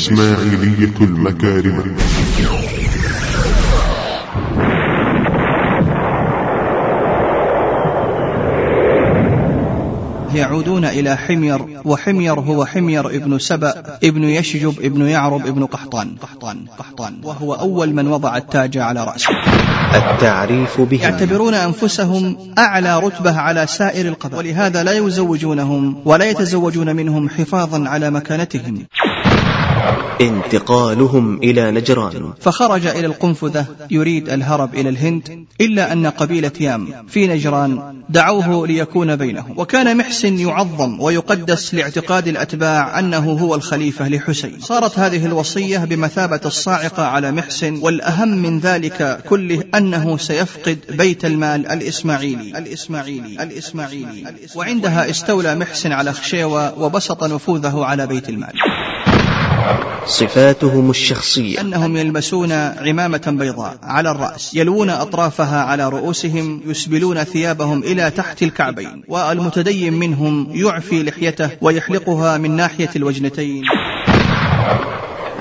الإسماعيلية المكارمة يعودون إلى حمير وحمير هو حمير ابن سبأ ابن يشجب ابن يعرب ابن قحطان قحطان قحطان. وهو أول من وضع التاج على رأسه. التعريف بهم. يعتبرون أنفسهم أعلى رتبة على سائر القبائل ولهذا لا يزوجونهم ولا يتزوجون منهم حفاظا على مكانتهم. انتقالهم إلى نجران. فخرج إلى القنفذة يريد الهرب إلى الهند إلا أن قبيلة يام في نجران دعوه ليكون بينهم. وكان محسن يعظم ويقدس لاعتقاد الأتباع أنه هو الخليفة لحسين. صارت هذه الوصية بمثابة الصاعقة على محسن والأهم من ذلك كله أنه سيفقد بيت المال الإسماعيلي. الإسماعيلي. الإسماعيلي. وعندها استولى محسن على خشيوة وبسط نفوذه على بيت المال. صفاتهم الشخصية. أنهم يلبسون عمامة بيضاء على الرأس يلوون أطرافها على رؤوسهم يسبلون ثيابهم إلى تحت الكعبين والمتدين منهم يعفي لحيته ويحلقها من ناحية الوجنتين.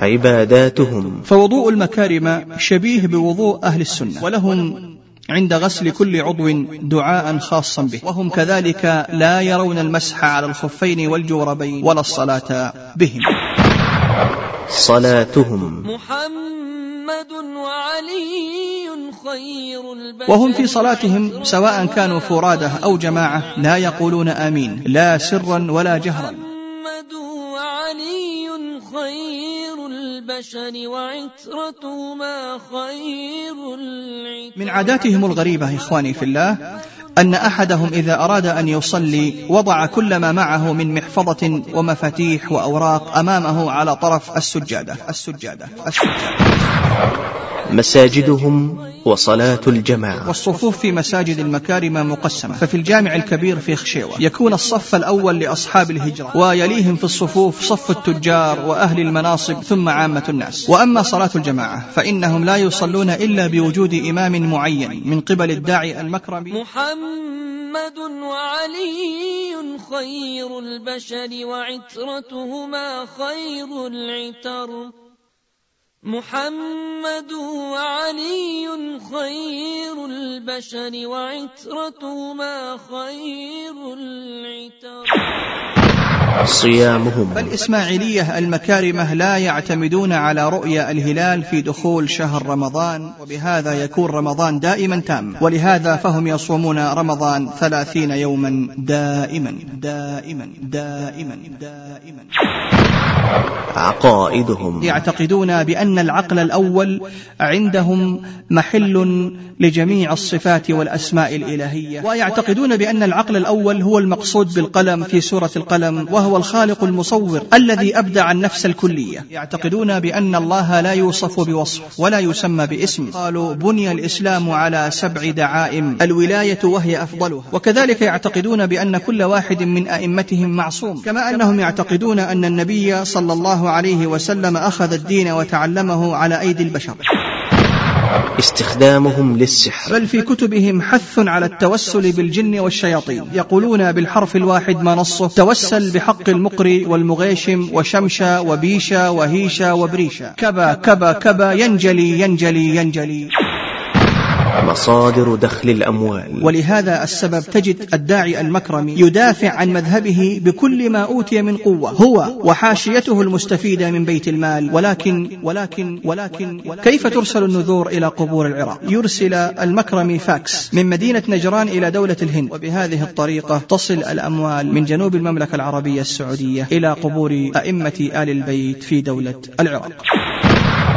عباداتهم. فوضوء المكارم شبيه بوضوء أهل السنة ولهم عند غسل كل عضو دعاء خاصا به وهم كذلك لا يرون المسح على الخفين والجوربين ولا الصلاة بهم. صلاتهم. محمد وعلي خير البشر. وهم في صلاتهم سواء كانوا فرادة أو جماعة لا يقولون آمين لا سرا ولا جهرا. محمد وعلي خير البشر وعترتهما خير العتر. من عاداتهم الغريبة إخواني في الله أن أحدهم إذا أراد أن يصلي وضع كل ما معه من محفظة ومفاتيح وأوراق أمامه على طرف السجادة. السجادة. السجادة. مساجدهم وصلاة الجماعة. والصفوف في مساجد المكارم مقسمة. ففي الجامع الكبير في خشيوة يكون الصف الأول لأصحاب الهجرة ويليهم في الصفوف صف التجار وأهل المناصب ثم عامة الناس. وأما صلاة الجماعة فإنهم لا يصلون إلا بوجود إمام معين من قبل الداعي المكرم محمد وعلي خير البشر وعترتهما خير العتر. محمد وعلي خير البشر وعترتهما خير العتر. صيامهم. فالإسماعيلية المكارمة لا يعتمدون على رؤيا الهلال في دخول شهر رمضان وبهذا يكون رمضان دائما تام. ولهذا فهم يصومون رمضان ثلاثين يوما دائما دائما دائما دائما. عقائدهم. يعتقدون بأن العقل الأول عندهم محل لجميع الصفات والأسماء الإلهية. ويعتقدون بأن العقل الأول هو المقصود بالقلم في سورة القلم وهو الخالق المصور الذي أبدع النفس الكلية. يعتقدون بأن الله لا يوصف بوصف ولا يسمى باسم. قالوا بني الإسلام على سبع دعائم. الولاية وهي أفضلها. وكذلك يعتقدون بأن كل واحد من أئمتهم معصوم. كما أنهم يعتقدون أن النبي صلى الله عليه وسلم أخذ الدين وتعلمه على أيدي البشر. استخدامهم للسحر. بل في كتبهم حث على التوسل بالجن والشياطين. يقولون بالحرف الواحد ما نصه؟ توسل بحق المقري والمغيشم وشمشة وبيشة وهيشة وبريشة. كبا كبا كبا ينجلي ينجلي ينجلي. مصادر دخل الأموال. ولهذا السبب تجد الداعي المكرمي يدافع عن مذهبه بكل ما أوتي من قوة. هو وحاشيته المستفيدة من بيت المال ولكن ولكن ولكن كيف ترسل النذور إلى قبور العراق؟ يرسل المكرمي فاكس من مدينة نجران إلى دولة الهند وبهذه الطريقة تصل الأموال من جنوب المملكة العربية السعودية إلى قبور أئمة آل البيت في دولة العراق.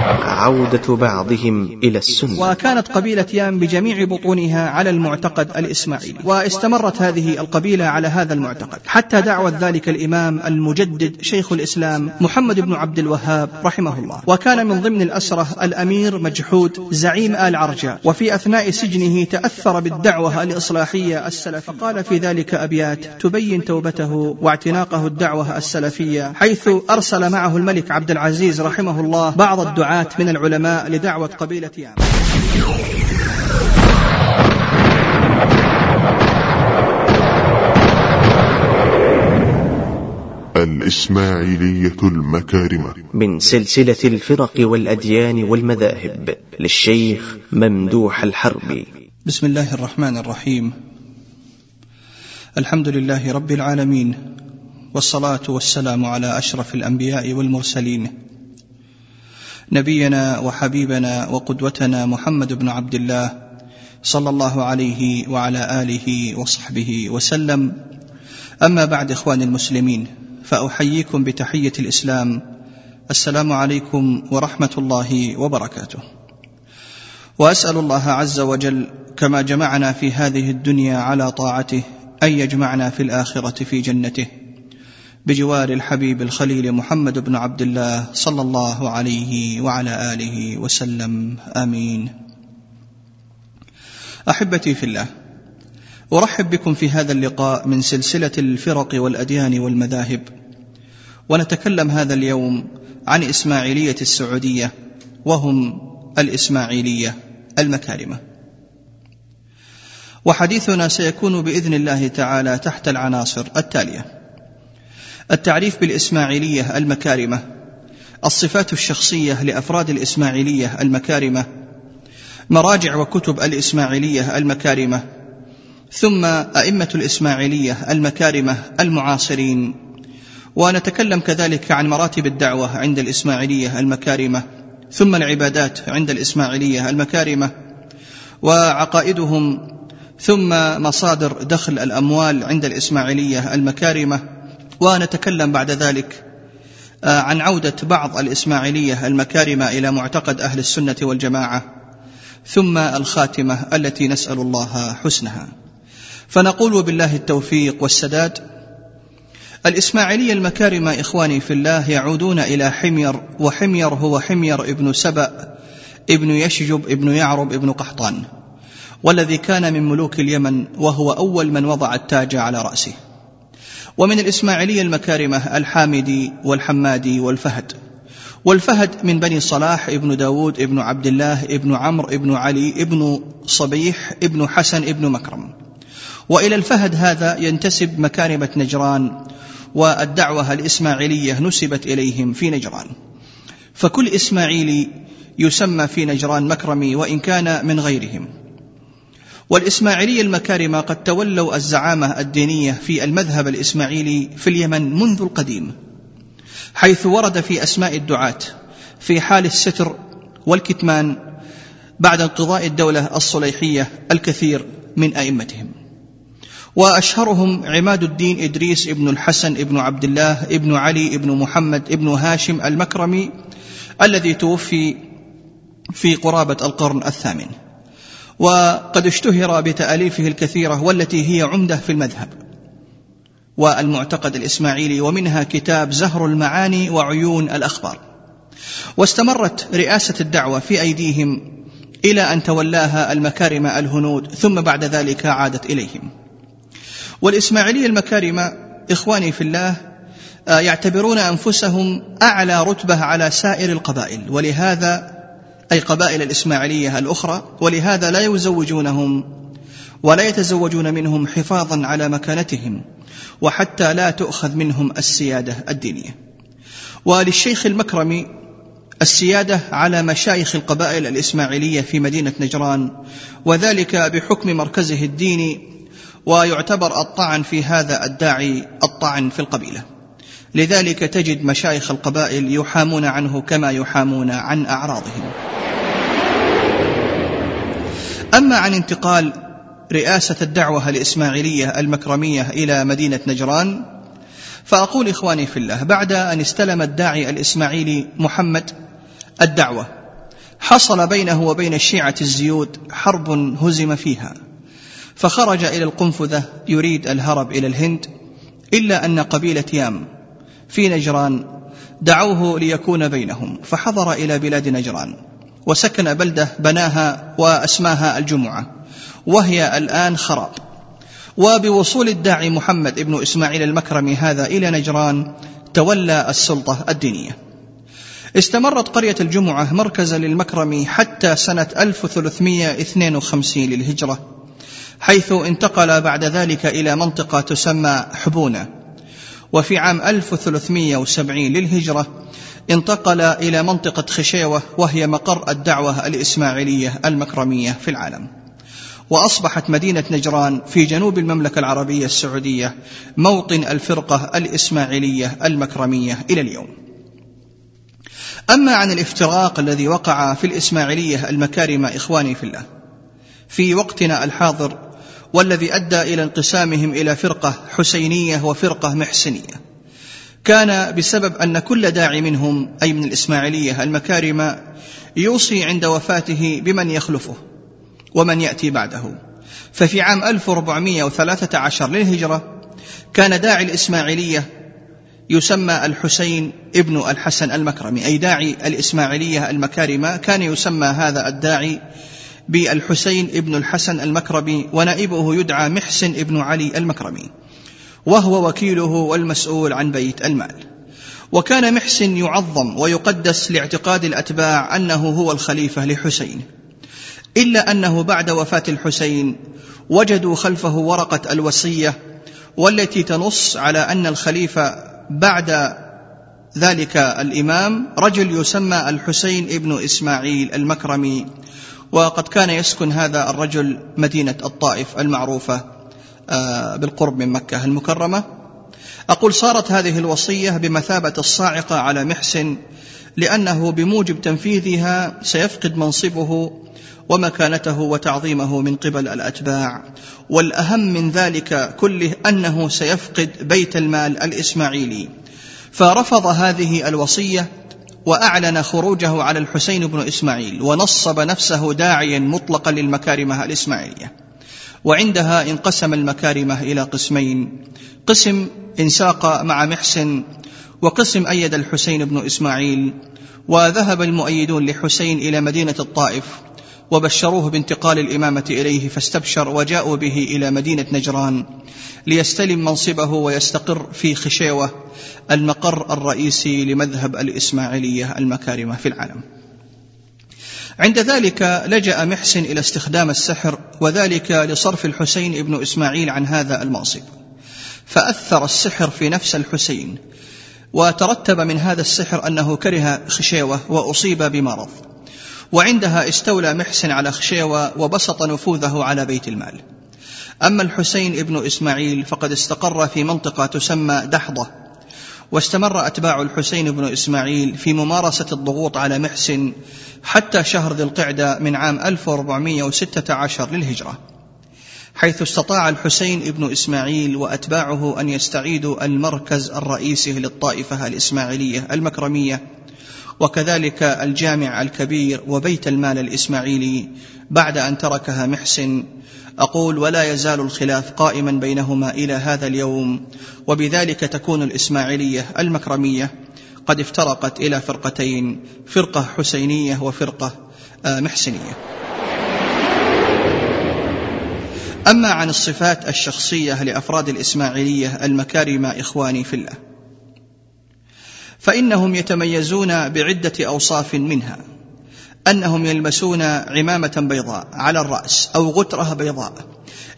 عودة بعضهم إلى السنة. وكانت قبيلة يام بجميع بطونها على المعتقد الإسماعيلي واستمرت هذه القبيلة على هذا المعتقد حتى دعوت ذلك الإمام المجدد شيخ الإسلام محمد بن عبد الوهاب رحمه الله. وكان من ضمن الأسرة الأمير مجحود زعيم آل عرجاء وفي أثناء سجنه تأثر بالدعوة الإصلاحية السلفية. فقال في ذلك أبيات تبين توبته واعتناقه الدعوة السلفية حيث أرسل معه الملك عبد العزيز رحمه الله بعض الدعاة. من العلماء لدعوة قبيلة يام الإسماعيلية المكارمة. من سلسلة الفرق والأديان والمذاهب للشيخ ممدوح الحربي. بسم الله الرحمن الرحيم. الحمد لله رب العالمين والصلاة والسلام على أشرف الأنبياء والمرسلين نبينا وحبيبنا وقدوتنا محمد بن عبد الله صلى الله عليه وعلى آله وصحبه وسلم. أما بعد إخواني المسلمين فأحييكم بتحية الإسلام. السلام عليكم ورحمة الله وبركاته. وأسأل الله عز وجل كما جمعنا في هذه الدنيا على طاعته أن يجمعنا في الآخرة في جنته. بجوار الحبيب الخليل محمد بن عبد الله صلى الله عليه وعلى آله وسلم. آمين. أحبتي في الله أرحب بكم في هذا اللقاء من سلسلة الفرق والأديان والمذاهب ونتكلم هذا اليوم عن إسماعيلية السعودية وهم الإسماعيلية المكارمة. وحديثنا سيكون بإذن الله تعالى تحت العناصر التالية. التعريف بالإسماعيلية المكارمة الصفات الشخصية لأفراد الإسماعيلية المكارمة مراجع وكتب الإسماعيلية المكارمة ثم أئمة الإسماعيلية المكارمة المعاصرين. ونتكلم كذلك عن مراتب الدعوة عند الإسماعيلية المكارمة ثم العبادات عند الإسماعيلية المكارمة وعقائدهم ثم مصادر دخل الأموال عند الإسماعيلية المكارمة. ونتكلم بعد ذلك آه، عن عودة بعض الإسماعيلية المكارمه إلى معتقد أهل السنة والجماعة ثم الخاتمة التي نسأل الله حسنها. فنقول بالله التوفيق والسداد الإسماعيلية المكارمه إخواني في الله يعودون إلى حمير وحمير هو حمير ابن سبأ ابن يشجب ابن يعرب ابن قحطان والذي كان من ملوك اليمن وهو أول من وضع التاج على رأسه. ومن الإسماعيلية المكارمة الحامدي والحمادي والفهد. والفهد من بني صلاح ابن داود ابن عبد الله ابن عمرو ابن علي ابن صبيح ابن حسن ابن مكرم. وإلى الفهد هذا ينتسب مكارمة نجران والدعوة الإسماعيلية نسبت إليهم في نجران. فكل إسماعيلي يسمى في نجران مكرمي وإن كان من غيرهم. والإسماعيلية المكارمة قد تولوا الزعامة الدينية في المذهب الإسماعيلي في اليمن منذ القديم حيث ورد في أسماء الدعاة في حال الستر والكتمان بعد انقضاء الدولة الصليحية الكثير من أئمتهم. وأشهرهم عماد الدين إدريس ابن الحسن ابن عبد الله ابن علي ابن محمد ابن هاشم المكرمي الذي توفي في قرابة القرن الثامن. وقد اشتهر بتأليفه الكثيرة والتي هي عمدة في المذهب. والمعتقد الإسماعيلي ومنها كتاب زهر المعاني وعيون الأخبار. واستمرت رئاسة الدعوة في أيديهم إلى أن تولاها المكارم الهنود ثم بعد ذلك عادت إليهم. والاسماعيليه المكارمه إخواني في الله آه، يعتبرون أنفسهم أعلى رتبة على سائر القبائل ولهذا أي قبائل الإسماعيلية الأخرى ولهذا لا يزوجونهم ولا يتزوجون منهم حفاظا على مكانتهم وحتى لا تؤخذ منهم السيادة الدينية. وللشيخ المكرمي السيادة على مشايخ القبائل الإسماعيلية في مدينة نجران وذلك بحكم مركزه الديني ويعتبر الطعن في هذا الداعي الطعن في القبيلة. لذلك تجد مشايخ القبائل يحامون عنه كما يحامون عن أعراضهم. أما عن انتقال رئاسة الدعوة الإسماعيلية المكرمية إلى مدينة نجران فأقول إخواني في الله بعد أن استلم الداعي الإسماعيلي محمد الدعوة حصل بينه وبين الشيعة الزيود حرب هزم فيها فخرج إلى القنفذة يريد الهرب إلى الهند إلا أن قبيلة يام في نجران دعوه ليكون بينهم فحضر إلى بلاد نجران. وسكن بلده بناها وأسماها الجمعة وهي الآن خراب. وبوصول الداعي محمد ابن إسماعيل المكرمي هذا إلى نجران تولى السلطة الدينية. استمرت قرية الجمعة مركزا للمكرمي حتى سنة 1352 وفي عام 1370 للهجرة انتقل إلى منطقة خشيوة وهي مقر الدعوة الإسماعيلية المكرمية في العالم. وأصبحت مدينة نجران في جنوب المملكة العربية السعودية موطن الفرقة الإسماعيلية المكرمية إلى اليوم. أما عن الافتراق الذي وقع في الإسماعيلية المكارم إخواني في الله في وقتنا الحاضر والذي أدى إلى انقسامهم إلى فرقة حسينية وفرقة محسنية. كان بسبب أن كل داعي منهم أي من الإسماعيلية المكارم يوصي عند وفاته بمن يخلفه ومن يأتي بعده. ففي عام 1413 للهجرة كان داعي الإسماعيلية يسمى الحسين ابن الحسن المكرمي أي داعي الإسماعيلية المكارمة كان يسمى هذا الداعي بالحسين ابن الحسن المكرمي ونائبه يدعى محسن ابن علي المكرمي. وهو وكيله والمسؤول عن بيت المال. وكان محسن يعظم ويقدس لاعتقاد الأتباع أنه هو الخليفة لحسين إلا أنه بعد وفاة الحسين وجدوا خلفه ورقة الوصية والتي تنص على أن الخليفة بعد ذلك الإمام رجل يسمى الحسين ابن إسماعيل المكرمي وقد كان يسكن هذا الرجل مدينة الطائف المعروفة. بالقرب من مكة المكرمة. أقول صارت هذه الوصية بمثابة الصاعقة على محسن لأنه بموجب تنفيذها سيفقد منصبه ومكانته وتعظيمه من قبل الأتباع. والأهم من ذلك كله أنه سيفقد بيت المال الإسماعيلي. فرفض هذه الوصية وأعلن خروجه على الحسين بن إسماعيل ونصب نفسه داعيا مطلقا للمكارمه الإسماعيلية. وعندها انقسم المكارمه إلى قسمين. قسم إنساق مع محسن وقسم أيد الحسين بن إسماعيل وذهب المؤيدون لحسين إلى مدينة الطائف وبشروه بانتقال الإمامة إليه فاستبشر وجاءوا به إلى مدينة نجران ليستلم منصبه ويستقر في خشيوة المقر الرئيسي لمذهب الإسماعيلية المكارمه في العالم. عند ذلك لجأ محسن إلى استخدام السحر وذلك لصرف الحسين بن إسماعيل عن هذا المنصب فأثر السحر في نفس الحسين وترتب من هذا السحر أنه كره خشيوة وأصيب بمرض. وعندها استولى محسن على خشيوة وبسط نفوذه على بيت المال. أما الحسين ابن إسماعيل فقد استقر في منطقة تسمى دحضة واستمر أتباع الحسين بن إسماعيل في ممارسة الضغوط على محسن حتى شهر ذي القعدة من عام 1416 للهجرة حيث استطاع الحسين بن إسماعيل وأتباعه أن يستعيدوا المركز الرئيسي للطائفة الإسماعيلية المكرمية وكذلك الجامع الكبير وبيت المال الإسماعيلي بعد أن تركها محسن. أقول ولا يزال الخلاف قائما بينهما إلى هذا اليوم وبذلك تكون الإسماعيلية المكرمية قد افترقت إلى فرقتين فرقة حسينية وفرقة آه، محسنية. أما عن الصفات الشخصية لأفراد الإسماعيلية المكارم إخواني في الله فإنهم يتميزون بعدة أوصاف منها. أنهم يلبسون عمامة بيضاء على الرأس أو غترة بيضاء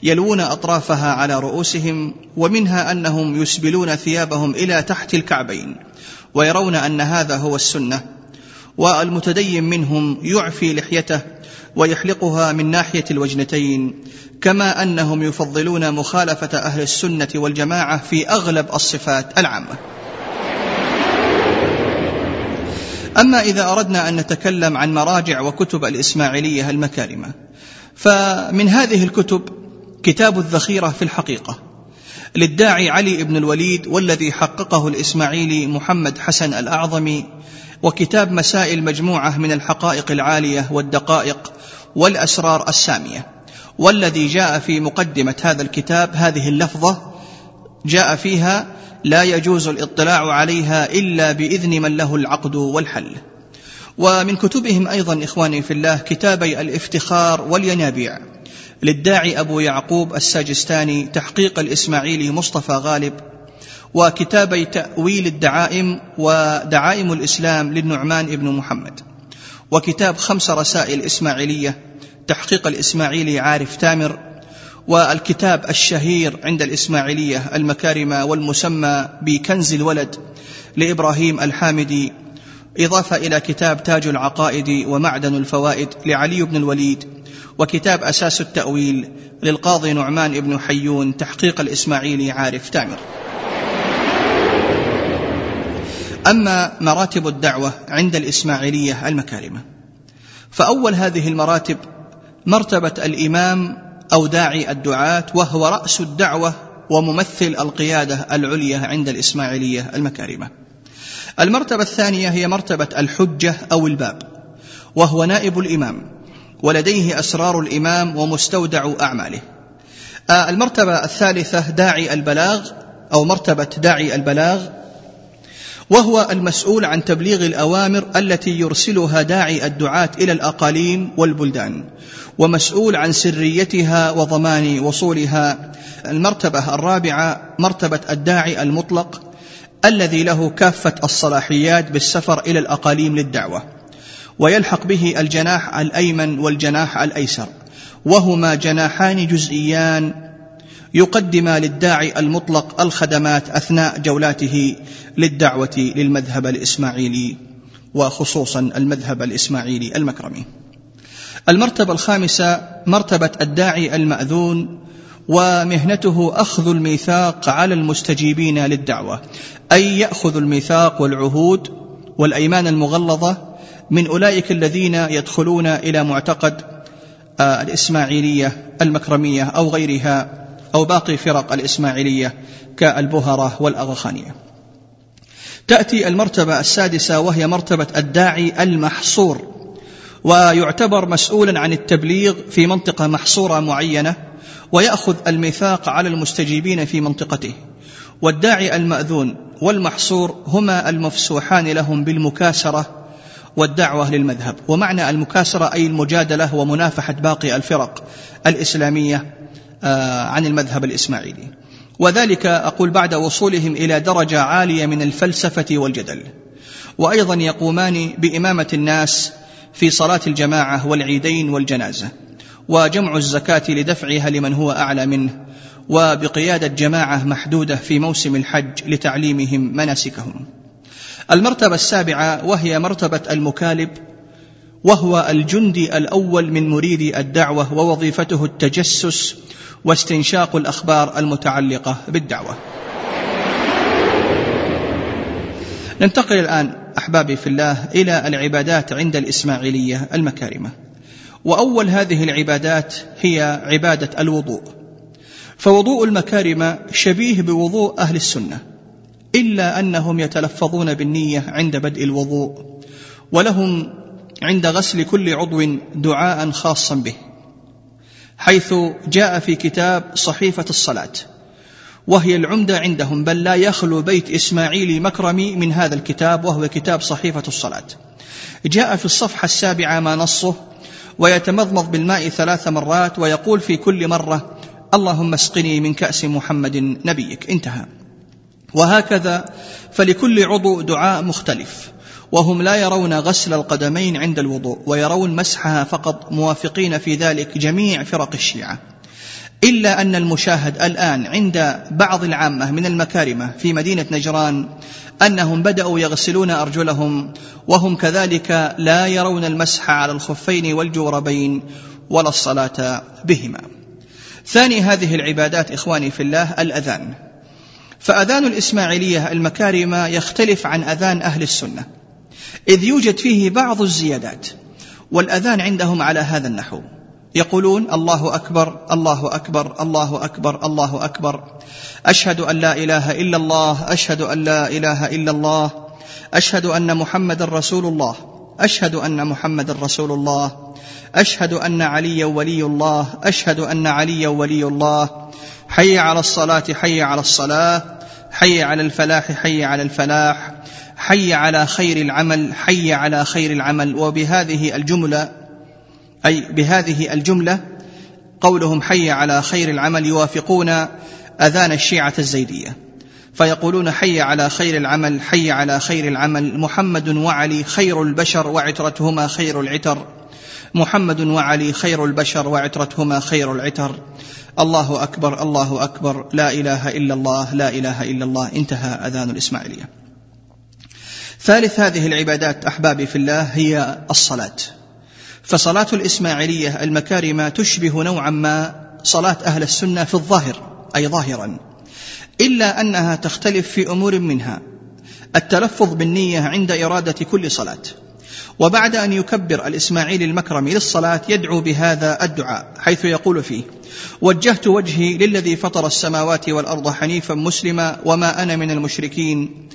يلوون أطرافها على رؤوسهم ومنها أنهم يسبلون ثيابهم إلى تحت الكعبين ويرون أن هذا هو السنة والمتدين منهم يعفي لحيته ويحلقها من ناحية الوجنتين كما أنهم يفضلون مخالفة أهل السنة والجماعة في أغلب الصفات العامة. أما إذا أردنا أن نتكلم عن مراجع وكتب الإسماعيلية المكارمة فمن هذه الكتب كتاب الذخيرة في الحقيقة للداعي علي بن الوليد والذي حققه الإسماعيلي محمد حسن الاعظمي وكتاب مسائل مجموعة من الحقائق العالية والدقائق والأسرار السامية. والذي جاء في مقدمة هذا الكتاب هذه اللفظة جاء فيها لا يجوز الاطلاع عليها إلا بإذن من له العقد والحل. ومن كتبهم أيضا إخواني في الله كتابي الإفتخار والينابيع. للداعي أبو يعقوب الساجستاني تحقيق الإسماعيلي مصطفى غالب وكتابي تأويل الدعائم ودعائم الإسلام للنعمان بن محمد. وكتاب خمس رسائل إسماعيلية تحقيق الإسماعيلي عارف تامر والكتاب الشهير عند الإسماعيلية المكارمة والمسمى بكنز الولد لإبراهيم الحامدي. إضافة إلى كتاب تاج العقائد ومعدن الفوائد لعلي بن الوليد. وكتاب أساس التأويل للقاضي نعمان بن حيون تحقيق الإسماعيلي عارف تامر. أما مراتب الدعوة عند الإسماعيلية المكارمة فأول هذه المراتب مرتبة الإمام أو داعي الدعاة وهو رأس الدعوة وممثل القيادة العليا عند الإسماعيلية المكارمة. المرتبة الثانية هي مرتبة الحجة أو الباب وهو نائب الإمام ولديه أسرار الإمام ومستودع أعماله. آه، المرتبة الثالثة داعي البلاغ أو مرتبة داعي البلاغ وهو المسؤول عن تبليغ الأوامر التي يرسلها داعي الدعاة إلى الأقاليم والبلدان ومسؤول عن سريتها وضمان وصولها. المرتبة الرابعة مرتبة الداعي المطلق الذي له كافة الصلاحيات بالسفر إلى الأقاليم للدعوة ويلحق به الجناح الأيمن والجناح الأيسر وهما جناحان جزئيان يقدما للداعي المطلق الخدمات أثناء جولاته للدعوة للمذهب الإسماعيلي وخصوصا المذهب الإسماعيلي المكرمي. المرتبة الخامسة مرتبة الداعي المأذون ومهنته أخذ الميثاق على المستجيبين للدعوة أي يأخذ الميثاق والعهود والأيمان المغلظة من أولئك الذين يدخلون إلى معتقد آه، الإسماعيلية المكرمية أو غيرها أو باقي فرق الإسماعيلية كالبهرة والأغاخانية تأتي المرتبة السادسة وهي مرتبة الداعي المحصور ويعتبر مسؤولا عن التبليغ في منطقة محصورة معينة ويأخذ الميثاق على المستجيبين في منطقته. والداعي المأذون والمحصور هما المفسوحان لهم بالمكاسرة والدعوة للمذهب. ومعنى المكاسرة أي المجادلة ومنافحة باقي الفرق الإسلامية آه، عن المذهب الإسماعيلي. وذلك أقول بعد وصولهم إلى درجة عالية من الفلسفة والجدل. وأيضا يقومان بإمامة الناس في صلاة الجماعة والعيدين والجنازة وجمع الزكاة لدفعها لمن هو أعلى منه وبقيادة جماعة محدودة في موسم الحج لتعليمهم مناسكهم. المرتبة السابعة وهي مرتبة المكالب وهو الجندي الأول من مريدي الدعوة ووظيفته التجسس واستنشاق الأخبار المتعلقة بالدعوة. ننتقل الآن أحبابي في الله إلى العبادات عند الإسماعيلية المكارمة. وأول هذه العبادات هي عبادة الوضوء. فوضوء المكارم شبيه بوضوء أهل السنة إلا أنهم يتلفظون بالنية عند بدء الوضوء ولهم عند غسل كل عضو دعاء خاصا به. حيث جاء في كتاب صحيفة الصلاة. وهي العمدة عندهم بل لا يخلو بيت إسماعيل مكرمي من هذا الكتاب وهو كتاب صحيفة الصلاة. جاء في الصفحة السابعة ما نصه ويتمضمض بالماء ثلاث مرات ويقول في كل مرة اللهم اسقني من كأس محمد نبيك. انتهى. وهكذا فلكل عضو دعاء مختلف. وهم لا يرون غسل القدمين عند الوضوء ويرون مسحها فقط موافقين في ذلك جميع فرق الشيعة. إلا أن المشاهد الآن عند بعض العامة من المكارمة في مدينة نجران أنهم بدأوا يغسلون أرجلهم وهم كذلك لا يرون المسح على الخفين والجوربين ولا الصلاة بهما. ثاني هذه العبادات إخواني في الله الأذان. فأذان الإسماعيلية المكارمة يختلف عن أذان أهل السنة. إذ يوجد فيه بعض الزيادات والأذان عندهم على هذا النحو. يقولون الله أكبر الله أكبر الله أكبر الله أكبر. أشهد أن لا إله إلا الله أشهد أن لا إله إلا الله أشهد أن محمد رسول الله أشهد أن محمد رسول الله أشهد أن عليا ولي الله أشهد أن عليا ولي الله. حي على الصلاة حي على الصلاة حي على الفلاح حي على الفلاح. حي على خير العمل حي على خير العمل. وبهذه الجملة أي بهذه الجملة قولهم حي على خير العمل يوافقون أذان الشيعة الزيدية. فيقولون حي على خير العمل حي على خير العمل. محمد وعلي خير البشر وعترتهما خير العتر. محمد وعلي خير البشر وعترتهما خير العتر. الله أكبر الله أكبر. لا إله إلا الله لا إله إلا الله. انتهى أذان الإسماعيلية. ثالث هذه العبادات احبابي في الله هي الصلاة. فصلاة الإسماعيلية المكارمه تشبه نوعا ما صلاة أهل السنة في الظاهر أي ظاهرا إلا أنها تختلف في أمور منها. التلفظ بالنية عند إرادة كل صلاة. وبعد أن يكبر الإسماعيلي المكرمي للصلاة يدعو بهذا الدعاء حيث يقول فيه وجهت وجهي للذي فطر السماوات والأرض حنيفا مسلما وما أنا من المشركين.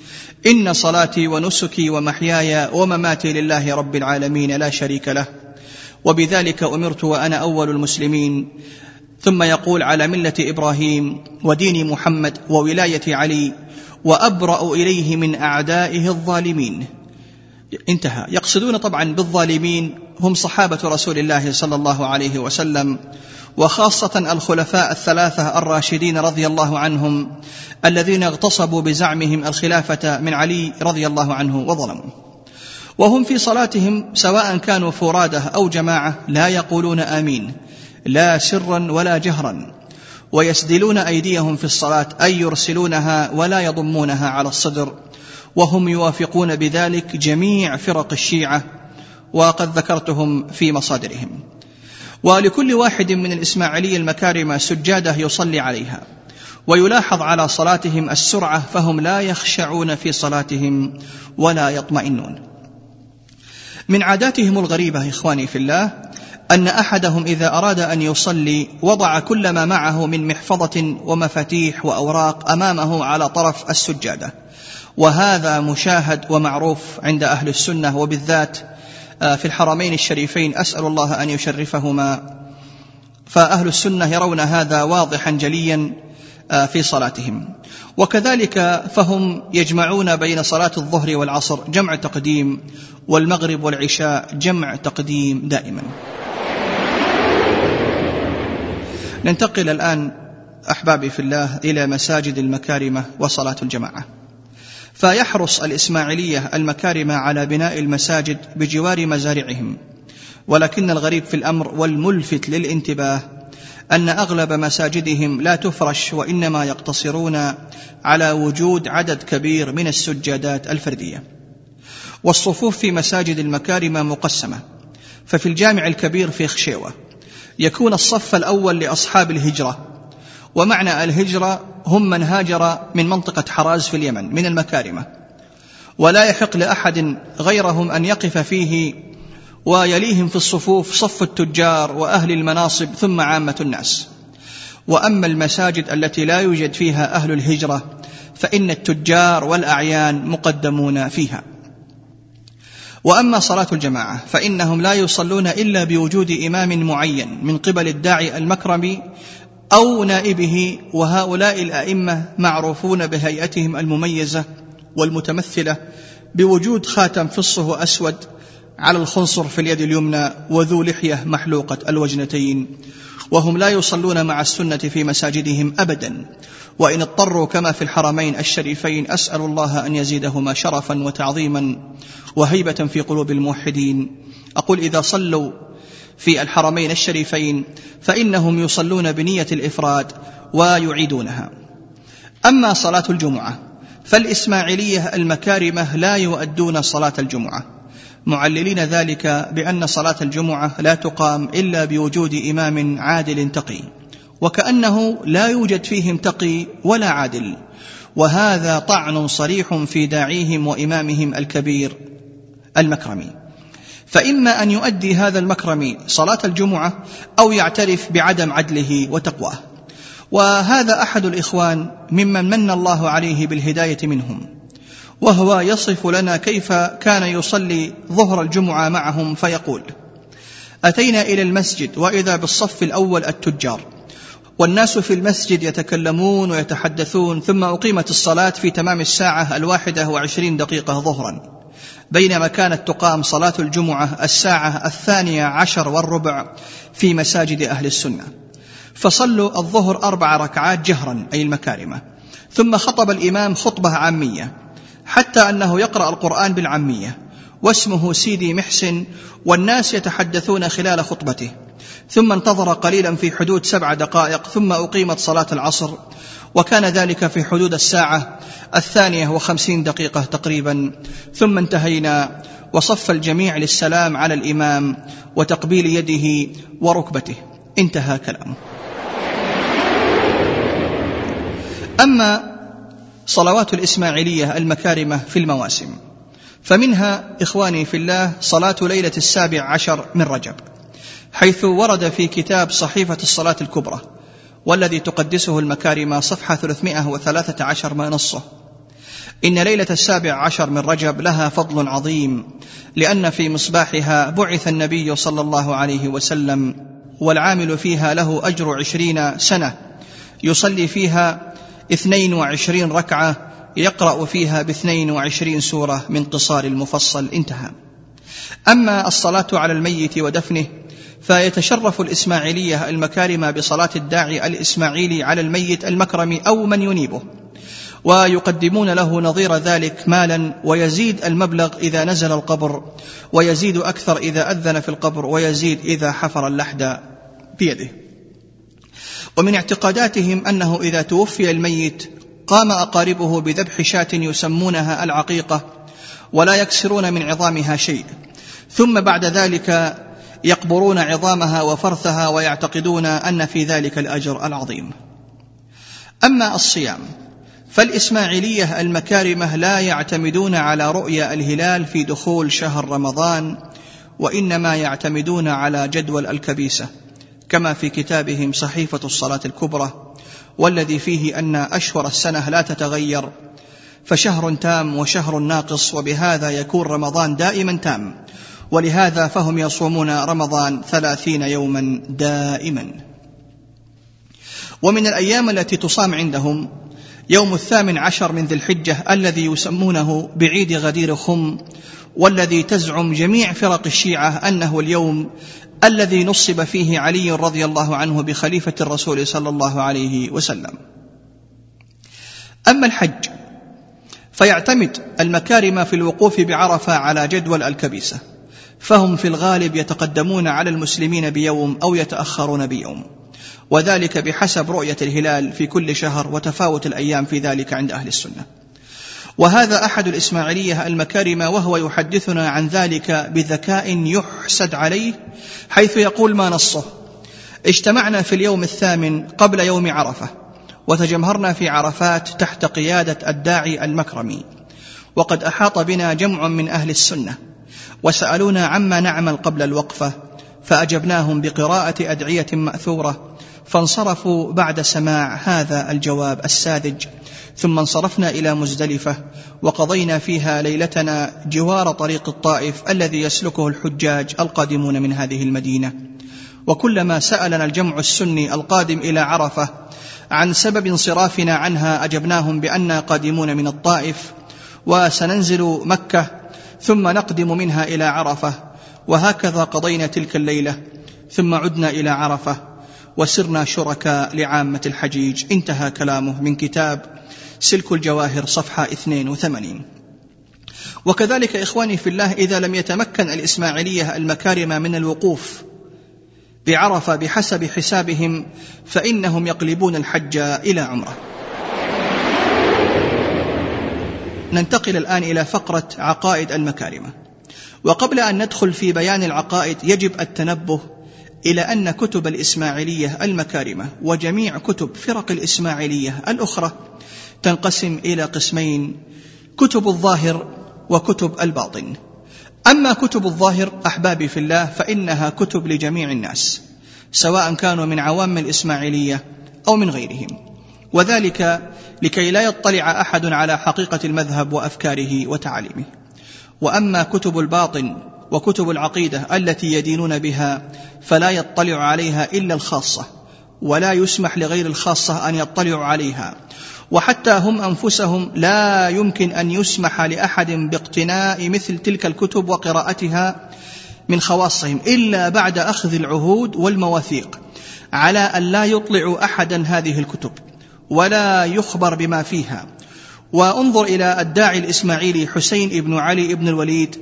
إن صلاتي ونسكي ومحياي ومماتي لله رب العالمين لا شريك له. وبذلك أمرت وأنا أول المسلمين. ثم يقول على ملة إبراهيم ودين محمد وولاية علي وأبرأ إليه من أعدائه الظالمين. انتهى. يقصدون طبعا بالظالمين هم صحابة رسول الله صلى الله عليه وسلم وخاصة الخلفاء الثلاثة الراشدين رضي الله عنهم الذين اغتصبوا بزعمهم الخلافة من علي رضي الله عنه وظلموا وهم في صلاتهم سواء كانوا فرادة أو جماعة لا يقولون آمين لا سرا ولا جهرا ويسدلون أيديهم في الصلاة أي يرسلونها ولا يضمونها على الصدر. وهم يوافقون بذلك جميع فرق الشيعة وقد ذكرتهم في مصادرهم. ولكل واحد من الاسماعيليه المكارم سجادة يصلي عليها ويلاحظ على صلاتهم السرعة فهم لا يخشعون في صلاتهم ولا يطمئنون. من عاداتهم الغريبة إخواني في الله أن أحدهم إذا أراد أن يصلي وضع كل ما معه من محفظة ومفاتيح وأوراق أمامه على طرف السجادة. وهذا مشاهد ومعروف عند أهل السنة وبالذات آه، في الحرمين الشريفين. أسأل الله أن يشرفهما. فأهل السنة يرون هذا واضحا جليا آه، في صلاتهم. وكذلك فهم يجمعون بين صلاة الظهر والعصر جمع تقديم والمغرب والعشاء جمع تقديم دائما. ننتقل الآن أحبابي في الله إلى مساجد المكارمة وصلاة الجماعة. فيحرص الإسماعيلية المكارمه على بناء المساجد بجوار مزارعهم. ولكن الغريب في الأمر والملفت للانتباه أن أغلب مساجدهم لا تفرش وإنما يقتصرون على وجود عدد كبير من السجادات الفردية. والصفوف في مساجد المكارم مقسمة. ففي الجامع الكبير في خشيوة يكون الصف الأول لأصحاب الهجرة ومعنى الهجرة هم من هاجر من منطقة حراز في اليمن من المكارمة. ولا يحق لأحد غيرهم أن يقف فيه ويليهم في الصفوف صف التجار وأهل المناصب ثم عامة الناس. وأما المساجد التي لا يوجد فيها أهل الهجرة فإن التجار والأعيان مقدمون فيها. وأما صلاة الجماعة فإنهم لا يصلون إلا بوجود إمام معين من قبل الداعي المكرم أو نائبه وهؤلاء الأئمة معروفون بهيئتهم المميزة والمتمثلة بوجود خاتم فصه أسود على الخنصر في اليد اليمنى وذو لحية محلوقة الوجنتين. وهم لا يصلون مع السنة في مساجدهم ابدا. وإن اضطروا كما في الحرمين الشريفين أسأل الله أن يزيدهما شرفا وتعظيما وهيبة في قلوب الموحدين. أقول إذا صلوا في الحرمين الشريفين فإنهم يصلون بنية الإفراد ويعيدونها. أما صلاة الجمعة فالإسماعيلية المكارمة لا يؤدون صلاة الجمعة. معللين ذلك بأن صلاة الجمعة لا تقام إلا بوجود إمام عادل تقي وكأنه لا يوجد فيهم تقي ولا عادل. وهذا طعن صريح في داعيهم وإمامهم الكبير المكرمي. فإما أن يؤدي هذا المكرم صلاة الجمعة أو يعترف بعدم عدله وتقواه. وهذا أحد الإخوان ممن من الله عليه بالهداية منهم وهو يصف لنا كيف كان يصلي ظهر الجمعة معهم فيقول أتينا إلى المسجد وإذا بالصف الأول التجار والناس في المسجد يتكلمون ويتحدثون ثم أقيمت الصلاة في تمام الساعة الواحدة وعشرين دقيقة ظهرا. بينما كانت تقام صلاة الجمعة الساعة الثانية عشر والربع في مساجد أهل السنة. فصلوا الظهر أربع ركعات جهرا أي المكارمة. ثم خطب الإمام خطبة عامية حتى أنه يقرأ القرآن بالعامية واسمه سيدي محسن والناس يتحدثون خلال خطبته. ثم انتظر قليلا في حدود سبع دقائق ثم أقيمت صلاة العصر. وكان ذلك في حدود الساعة الثانية وخمسين دقيقة تقريبا. ثم انتهينا وصف الجميع للسلام على الإمام وتقبيل يده وركبته. انتهى كلامه. أما صلوات الإسماعيلية المكارمة في المواسم فمنها إخواني في الله صلاة ليلة السابع عشر من رجب حيث ورد في كتاب صحيفة الصلاة الكبرى. والذي تقدسه المكارم صفحة 313 ما نصه. إن ليلة السابع عشر من رجب لها فضل عظيم لأن في مصباحها بعث النبي صلى الله عليه وسلم والعامل فيها له أجر عشرين سنة. يصلي فيها اثنين وعشرين ركعة يقرأ فيها باثنين وعشرين سورة من قصار المفصل. انتهى. أما الصلاة على الميت ودفنه فيتشرف الإسماعيلية المكارم بصلاة الداعي الإسماعيلي على الميت المكرم أو من ينيبه ويقدمون له نظير ذلك مالا ويزيد المبلغ إذا نزل القبر ويزيد أكثر إذا أذن في القبر ويزيد إذا حفر اللحد بيده. ومن اعتقاداتهم أنه إذا توفي الميت قام أقاربه بذبح شاة يسمونها العقيقة ولا يكسرون من عظامها شيء. ثم بعد ذلك يقبرون عظامها وفرثها ويعتقدون أن في ذلك الأجر العظيم. أما الصيام فالإسماعيلية المكارمة لا يعتمدون على رؤيا الهلال في دخول شهر رمضان وإنما يعتمدون على جدول الكبيسة كما في كتابهم صحيفة الصلاة الكبرى والذي فيه أن أشهر السنة لا تتغير فشهر تام وشهر ناقص وبهذا يكون رمضان دائما تام. ولهذا فهم يصومون رمضان ثلاثين يوما دائما. ومن الأيام التي تصام عندهم يوم الثامن عشر من ذي الحجة الذي يسمونه بعيد غدير خم والذي تزعم جميع فرق الشيعة أنه اليوم الذي نصب فيه علي رضي الله عنه بخليفة الرسول صلى الله عليه وسلم. أما الحج فيعتمد المكارم في الوقوف بعرفة على جدول الكبيسة. فهم في الغالب يتقدمون على المسلمين بيوم أو يتأخرون بيوم. وذلك بحسب رؤية الهلال في كل شهر وتفاوت الأيام في ذلك عند أهل السنة. وهذا أحد الإسماعيلية المكارمه وهو يحدثنا عن ذلك بذكاء يحسد عليه حيث يقول ما نصه؟ اجتمعنا في اليوم الثامن قبل يوم عرفة وتجمهرنا في عرفات تحت قيادة الداعي المكرمي وقد أحاط بنا جمع من أهل السنة وسألونا عما نعمل قبل الوقفة فأجبناهم بقراءة أدعية مأثورة فانصرفوا بعد سماع هذا الجواب الساذج ثم انصرفنا إلى مزدلفة وقضينا فيها ليلتنا جوار طريق الطائف الذي يسلكه الحجاج القادمون من هذه المدينة. وكلما سألنا الجمع السني القادم إلى عرفة عن سبب انصرافنا عنها أجبناهم بانا قادمون من الطائف وسننزل مكة ثم نقدم منها إلى عرفة. وهكذا قضينا تلك الليلة. ثم عدنا إلى عرفة. وسرنا شركاء لعامة الحجيج. انتهى كلامه من كتاب سلك الجواهر صفحة 82 وكذلك إخواني في الله إذا لم يتمكن الإسماعيلية المكارم من الوقوف بعرفة بحسب حسابهم فإنهم يقلبون الحج إلى عمرة. ننتقل الآن إلى فقرة عقائد المكارمة. وقبل أن ندخل في بيان العقائد يجب التنبه إلى أن كتب الإسماعيلية المكارمة وجميع كتب فرق الإسماعيلية الأخرى تنقسم إلى قسمين كتب الظاهر وكتب الباطن. أما كتب الظاهر أحبابي في الله فإنها كتب لجميع الناس سواء كانوا من عوام الإسماعيلية أو من غيرهم. وذلك لكي لا يطلع أحد على حقيقة المذهب وأفكاره وتعاليمه. وأما كتب الباطن وكتب العقيدة التي يدينون بها فلا يطلع عليها إلا الخاصة ولا يسمح لغير الخاصة أن يطلعوا عليها. وحتى هم أنفسهم لا يمكن أن يسمح لأحد باقتناء مثل تلك الكتب وقراءتها من خواصهم إلا بعد أخذ العهود والمواثيق على أن لا يطلع أحدا هذه الكتب. ولا يخبر بما فيها. وانظر إلى الداعي الإسماعيلي حسين بن علي بن الوليد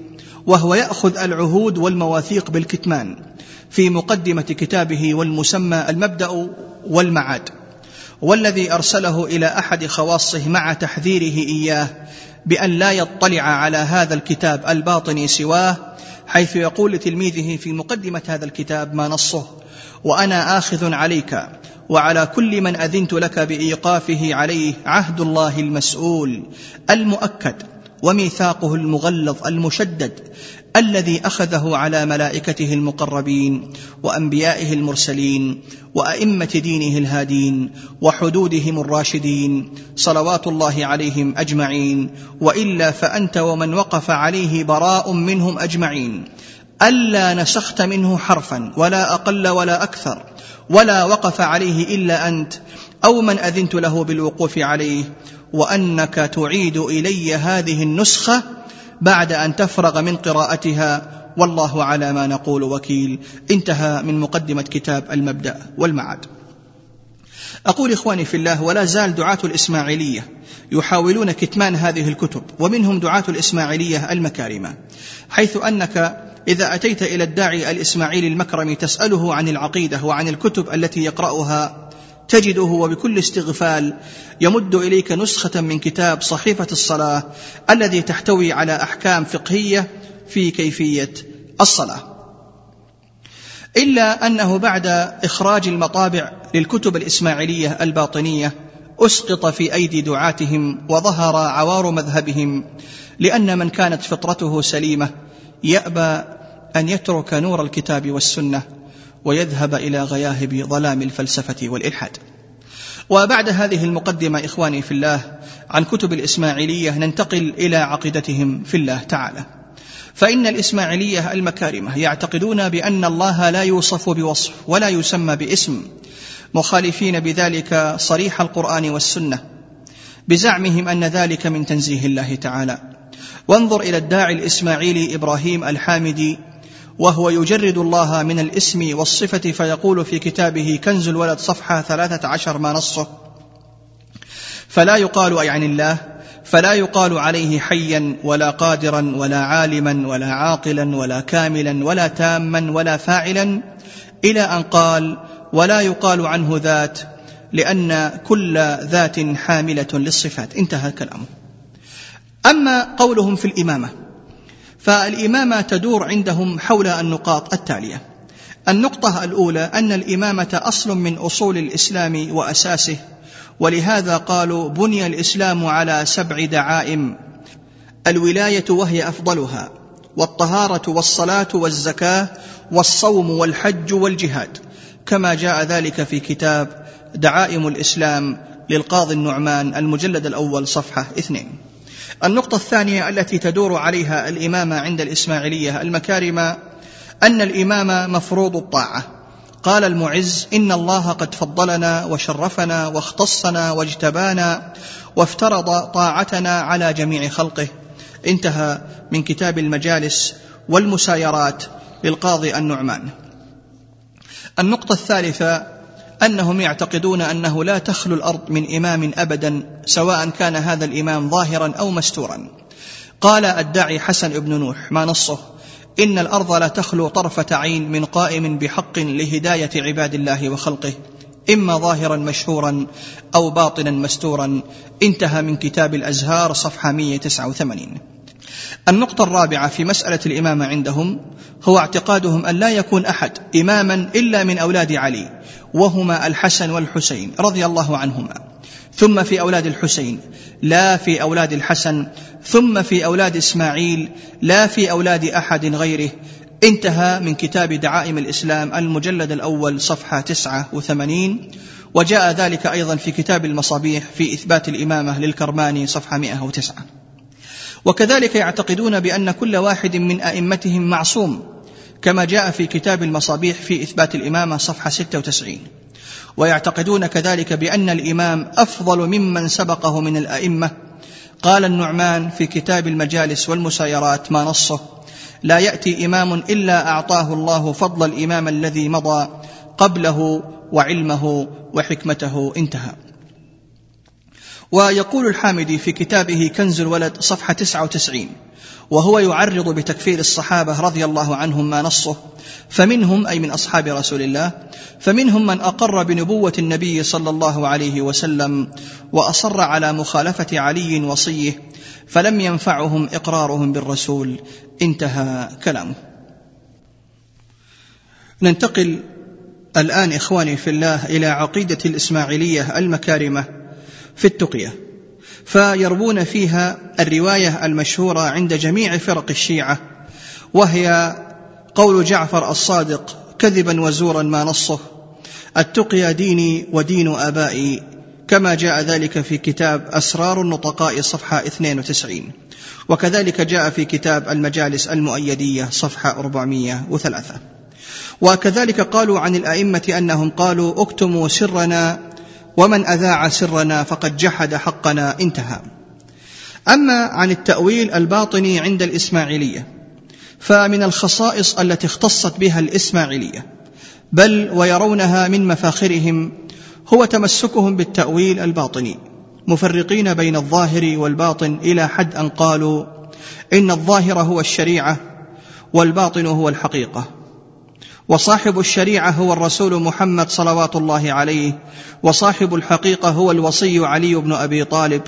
وهو يأخذ العهود والمواثيق بالكتمان في مقدمة كتابه والمسمى المبدأ والمعاد. والذي أرسله إلى أحد خواصه مع تحذيره إياه بأن لا يطلع على هذا الكتاب الباطني سواه حيث يقول لتلميذه في مقدمة هذا الكتاب ما نصه وأنا آخذ عليك وعلى كل من أذنت لك بإيقافه عليه عهد الله المسؤول المؤكد وميثاقه المغلظ المشدد الذي أخذه على ملائكته المقربين وأنبيائه المرسلين وأئمة دينه الهادين وحدودهم الراشدين صلوات الله عليهم أجمعين وإلا فأنت ومن وقف عليه براء منهم أجمعين. ألا نسخت منه حرفا ولا أقل ولا أكثر ولا وقف عليه إلا أنت أو من أذنت له بالوقوف عليه وأنك تعيد إلي هذه النسخة بعد أن تفرغ من قراءتها. والله على ما نقول وكيل. انتهى من مقدمة كتاب المبدأ والمعاد. أقول إخواني في الله ولا زال دعاة الإسماعيلية يحاولون كتمان هذه الكتب ومنهم دعاة الإسماعيلية المكارمة حيث أنك إذا أتيت إلى الداعي الاسماعيلي المكرم تسأله عن العقيدة وعن الكتب التي يقرأها تجده وبكل استغفال يمد إليك نسخة من كتاب صحيفة الصلاة الذي تحتوي على أحكام فقهية في كيفية الصلاة. إلا أنه بعد إخراج المطابع للكتب الإسماعيلية الباطنية أسقط في أيدي دعاتهم وظهر عوار مذهبهم لأن من كانت فطرته سليمة يأبى أن يترك نور الكتاب والسنة ويذهب إلى غياهب ظلام الفلسفة والإلحاد. وبعد هذه المقدمة إخواني في الله عن كتب الإسماعيلية ننتقل إلى عقيدتهم في الله تعالى. فإن الإسماعيلية المكارمة يعتقدون بأن الله لا يوصف بوصف ولا يسمى باسم مخالفين بذلك صريح القرآن والسنة. بزعمهم أن ذلك من تنزيه الله تعالى. وانظر إلى الداعي الإسماعيلي إبراهيم الحامدي وهو يجرد الله من الاسم والصفة فيقول في كتابه كنز الولد صفحة ثلاثة عشر ما نصه. فلا يقال أي عن الله فلا يقال عليه حيا ولا قادرا ولا عالما ولا عاقلا ولا كاملا ولا تاما ولا فاعلا إلى أن قال ولا يقال عنه ذات لأن كل ذات حاملة للصفات. انتهى الكلام. أما قولهم في الإمامة فالإمامة تدور عندهم حول النقاط التالية. النقطة الأولى أن الإمامة أصل من أصول الإسلام وأساسه ولهذا قالوا بني الإسلام على سبع دعائم الولاية وهي أفضلها والطهارة والصلاة والزكاة والصوم والحج والجهاد. كما جاء ذلك في كتاب دعائم الإسلام للقاضي النعمان المجلد الأول صفحة اثنين. النقطة الثانية التي تدور عليها الإمامة عند الإسماعيلية المكارم أن الإمام مفروض الطاعة. قال المعز إن الله قد فضلنا وشرفنا واختصنا واجتبانا وافترض طاعتنا على جميع خلقه. انتهى من كتاب المجالس والمسايرات للقاضي النعمان. النقطة الثالثة أنهم يعتقدون أنه لا تخلو الأرض من إمام ابدا سواء كان هذا الإمام ظاهرا أو مستورا. قال الداعي حسن بن نوح ما نصه؟ إن الأرض لا تخلو طرفة عين من قائم بحق لهداية عباد الله وخلقه إما ظاهرا مشهورا أو باطنا مستورا. انتهى من كتاب الأزهار صفحة 189 النقطة الرابعة في مسألة الإمامة عندهم هو اعتقادهم أن لا يكون أحد إماما إلا من أولاد علي وهما الحسن والحسين رضي الله عنهما. ثم في أولاد الحسين لا في أولاد الحسن ثم في أولاد إسماعيل لا في أولاد أحد غيره. انتهى من كتاب دعائم الإسلام المجلد الأول صفحة تسعة وثمانين. وجاء ذلك أيضا في كتاب المصابيح في إثبات الإمامة للكرماني صفحة 109 وكذلك يعتقدون بأن كل واحد من أئمتهم معصوم. كما جاء في كتاب المصابيح في إثبات الإمامة صفحة 96 ويعتقدون كذلك بأن الإمام أفضل ممن سبقه من الأئمة. قال النعمان في كتاب المجالس والمسايرات ما نصه لا يأتي إمام إلا أعطاه الله فضل الإمام الذي مضى قبله وعلمه وحكمته انتهى. ويقول الحامدي في كتابه كنز الولد صفحة 99 وهو يعرض بتكفير الصحابة رضي الله عنهم ما نصه فمنهم أي من أصحاب رسول الله فمنهم من أقر بنبوة النبي صلى الله عليه وسلم وأصر على مخالفة علي وصيه فلم ينفعهم إقرارهم بالرسول. انتهى كلامه. ننتقل الآن إخواني في الله إلى عقيدة الإسماعيلية المكارمة. في التقية فيروون فيها الرواية المشهورة عند جميع فرق الشيعة وهي قول جعفر الصادق كذبا وزورا ما نصه التقيا ديني ودين آبائي كما جاء ذلك في كتاب أسرار النطقاء صفحة 92 وكذلك جاء في كتاب المجالس المؤيدية صفحة 403 وكذلك قالوا عن الأئمة أنهم قالوا اكتموا سرنا ومن أذاع سرنا فقد جحد حقنا انتهى. أما عن التأويل الباطني عند الإسماعيلية فمن الخصائص التي اختصت بها الإسماعيلية بل ويرونها من مفاخرهم هو تمسكهم بالتأويل الباطني مفرقين بين الظاهر والباطن إلى حد أن قالوا إن الظاهر هو الشريعة والباطن هو الحقيقة. وصاحب الشريعة هو الرسول محمد صلوات الله عليه وصاحب الحقيقة هو الوصي علي بن أبي طالب.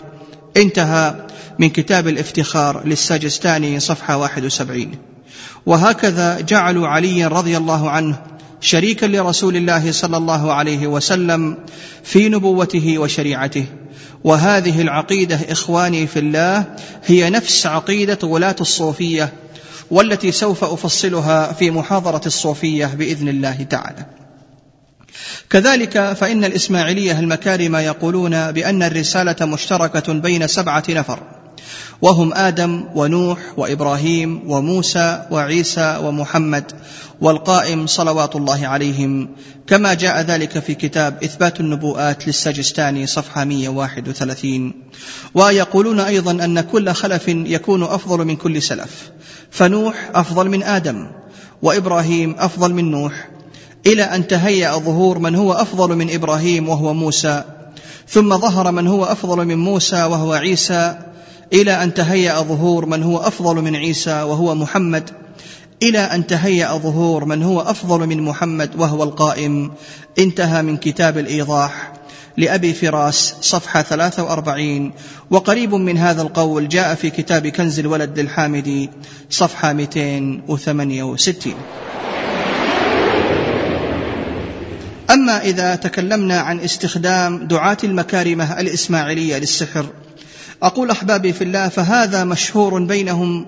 انتهى من كتاب الافتخار للساجستاني صفحة 71 وهكذا جعلوا عليا رضي الله عنه شريكا لرسول الله صلى الله عليه وسلم في نبوته وشريعته. وهذه العقيدة إخواني في الله هي نفس عقيدة غلاه الصوفية والتي سوف أفصلها في محاضرة الصوفية بإذن الله تعالى. كذلك فإن الإسماعيلية المكارم يقولون بأن الرسالة مشتركة بين سبعة نفر. وهم آدم ونوح وإبراهيم وموسى وعيسى ومحمد والقائم صلوات الله عليهم. كما جاء ذلك في كتاب إثبات النبوءات للسجستاني صفحة 131 ويقولون أيضا أن كل خلف يكون أفضل من كل سلف. فنوح أفضل من آدم وإبراهيم أفضل من نوح. إلى أن تهيأ ظهور من هو أفضل من إبراهيم وهو موسى ثم ظهر من هو أفضل من موسى وهو عيسى إلى أن تهيأ ظهور من هو أفضل من عيسى وهو محمد. إلى أن تهيأ ظهور من هو أفضل من محمد وهو القائم. انتهى من كتاب الإيضاح لأبي فراس صفحة 43 وقريب من هذا القول جاء في كتاب كنز الولد للحامدي صفحة 268 أما إذا تكلمنا عن استخدام دعاة المكارمة الإسماعيلية للسحر أقول أحبابي في الله فهذا مشهور بينهم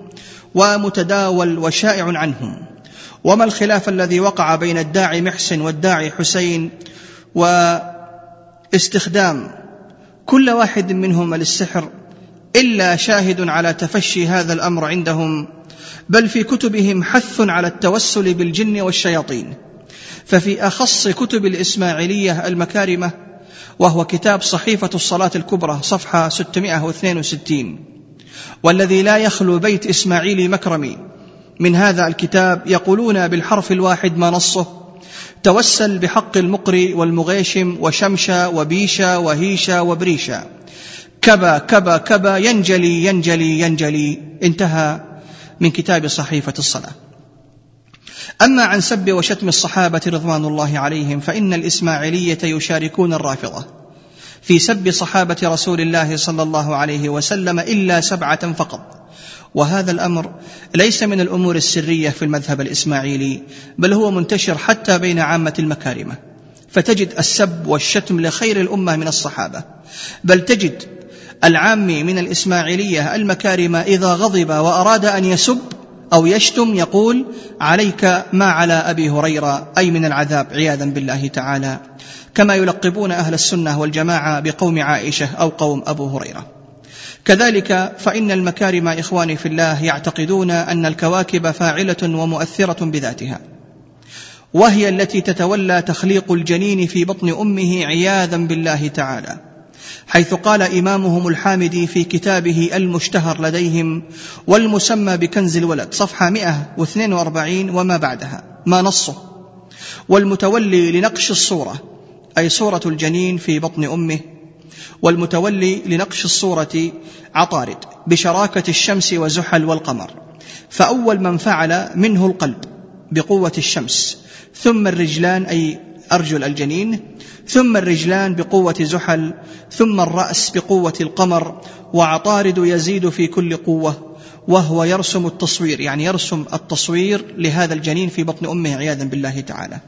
ومتداول وشائع عنهم. وما الخلاف الذي وقع بين الداعي محسن والداعي حسين و استخدام كل واحد منهما للسحر إلا شاهد على تفشي هذا الأمر عندهم بل في كتبهم حث على التوسل بالجن والشياطين. ففي أخص كتب الإسماعيلية المكارمة وهو كتاب صحيفة الصلاة الكبرى صفحة 662 والذي لا يخلو بيت إسماعيل مكرمي. من هذا الكتاب يقولون بالحرف الواحد ما نصه. توسل بحق المقري والمغيشم وشمشا وبيشا وهيشا وبريشا. كبا كبا كبا ينجلي ينجلي ينجلي. انتهى من كتاب صحيفة الصلاة. أما عن سب وشتم الصحابة رضوان الله عليهم فإن الإسماعيلية يشاركون الرافضة. في سب صحابة رسول الله صلى الله عليه وسلم إلا سبعة فقط. وهذا الأمر ليس من الأمور السرية في المذهب الإسماعيلي بل هو منتشر حتى بين عامة المكارمه فتجد السب والشتم لخير الأمة من الصحابة. بل تجد العامي من الإسماعيلية المكارمه إذا غضب وأراد أن يسب أو يشتم يقول عليك ما على أبي هريرة أي من العذاب عياذا بالله تعالى. كما يلقبون أهل السنة والجماعة بقوم عائشة أو قوم أبو هريرة. كذلك فإن المكارم اخواني في الله يعتقدون أن الكواكب فاعلة ومؤثرة بذاتها. وهي التي تتولى تخليق الجنين في بطن أمه عياذا بالله تعالى. حيث قال إمامهم الحامدي في كتابه المشتهر لديهم والمسمى بكنز الولد صفحة 142 وما بعدها ما نصه. والمتولي لنقش الصورة أي صورة الجنين في بطن أمه. والمتولي لنقش الصورة عطارد بشراكة الشمس وزحل والقمر. فأول من فعل منه القلب بقوة الشمس. ثم الرجلان أي أرجل الجنين ثم الرجلان بقوة زحل ثم الرأس بقوة القمر وعطارد يزيد في كل قوة وهو يرسم التصوير يعني يرسم التصوير لهذا الجنين في بطن أمه عياذا بالله تعالى.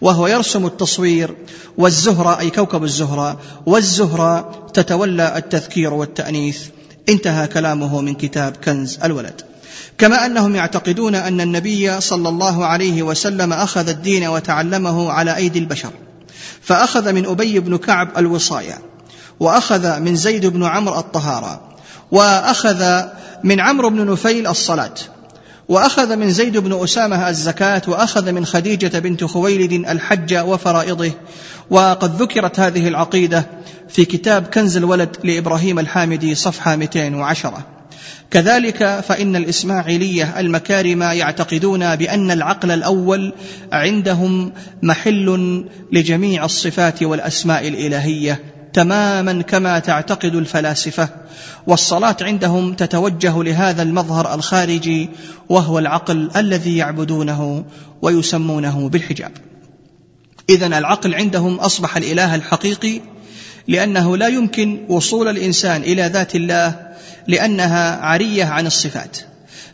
وهو يرسم التصوير والزهرة أي كوكب الزهرة والزهرة تتولى التذكير والتأنيث. انتهى كلامه من كتاب كنز الولد. كما أنهم يعتقدون أن النبي صلى الله عليه وسلم أخذ الدين وتعلمه على أيدي البشر. فأخذ من أبي بن كعب الوصايه وأخذ من زيد بن عمرو الطهاره وأخذ من عمرو بن نفيل الصلاة وأخذ من زيد بن أسامة الزكاة وأخذ من خديجة بنت خويلد الحج وفرائضه. وقد ذكرت هذه العقيدة في كتاب كنز الولد لإبراهيم الحامدي صفحة 210 كذلك فإن الإسماعيلية المكارم يعتقدون بأن العقل الأول عندهم محل لجميع الصفات والأسماء الإلهية تماما كما تعتقد الفلاسفة والصلاة عندهم تتوجه لهذا المظهر الخارجي وهو العقل الذي يعبدونه ويسمونه بالحجاب. اذا العقل عندهم أصبح الإله الحقيقي لأنه لا يمكن وصول الإنسان إلى ذات الله لأنها عرية عن الصفات.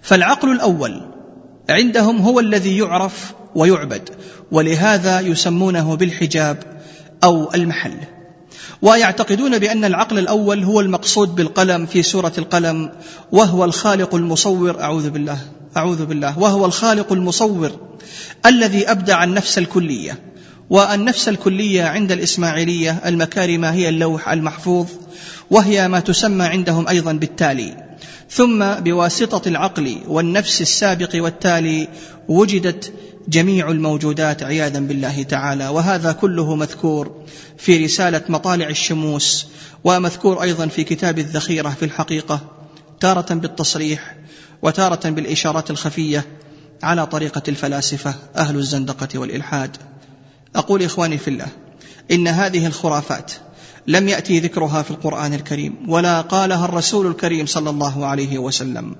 فالعقل الأول عندهم هو الذي يعرف ويعبد ولهذا يسمونه بالحجاب أو المحل. ويعتقدون بأن العقل الأول هو المقصود بالقلم في سورة القلم وهو الخالق المصور أعوذ بالله أعوذ بالله وهو الخالق المصور الذي أبدع النفس الكلية. والنفس الكلية عند الإسماعيلية المكارمه هي اللوح المحفوظ وهي ما تسمى عندهم أيضا بالتالي. ثم بواسطة العقل والنفس السابق والتالي وجدت جميع الموجودات عياذا بالله تعالى. وهذا كله مذكور في رسالة مطالع الشموس ومذكور أيضا في كتاب الذخيرة في الحقيقة تارة بالتصريح وتارة بالإشارات الخفية على طريقة الفلاسفة أهل الزندقة والإلحاد. أقول إخواني في الله إن هذه الخرافات لم يأتي ذكرها في القرآن الكريم ولا قالها الرسول الكريم صلى الله عليه وسلم.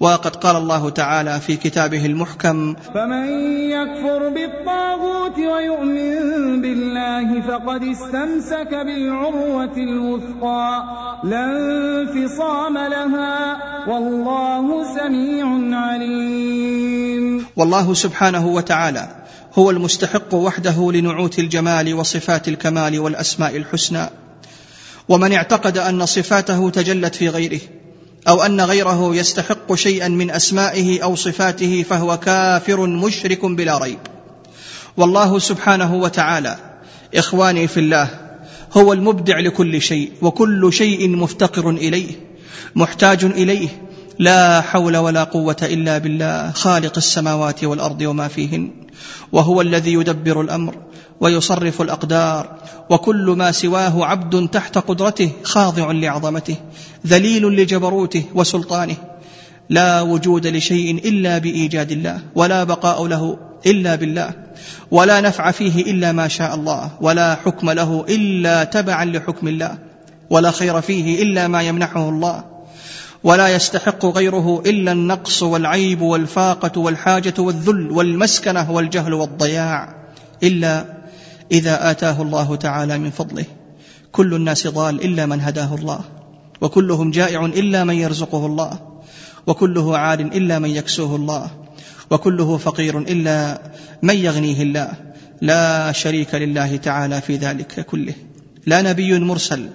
وقد قال الله تعالى في كتابه المحكم فمن يكفر بالطاغوت ويؤمن بالله فقد استمسك بالعروة الوثقى لا انفصام لها والله سميع عليم. والله سبحانه وتعالى هو المستحق وحده لنعوت الجمال وصفات الكمال والأسماء الحسنى. ومن اعتقد أن صفاته تجلت في غيره أو أن غيره يستحق شيئا من أسمائه أو صفاته فهو كافر مشرك بلا ريب. والله سبحانه وتعالى إخواني في الله هو المبدع لكل شيء وكل شيء مفتقر إليه محتاج إليه لا حول ولا قوة إلا بالله خالق السماوات والأرض وما فيهن وهو الذي يدبر الأمر ويصرف الأقدار وكل ما سواه عبد تحت قدرته خاضع لعظمته ذليل لجبروته وسلطانه. لا وجود لشيء إلا بإيجاد الله ولا بقاء له إلا بالله ولا نفع فيه إلا ما شاء الله ولا حكم له إلا تبعا لحكم الله ولا خير فيه إلا ما يمنحه الله. ولا يستحق غيره إلا النقص والعيب والفاقة والحاجة والذل والمسكنة والجهل والضياع إلا إذا آتاه الله تعالى من فضله. كل الناس ضال إلا من هداه الله وكلهم جائع إلا من يرزقه الله وكله عار إلا من يكسوه الله وكله فقير إلا من يغنيه الله. لا شريك لله تعالى في ذلك كله. لا نبي مرسل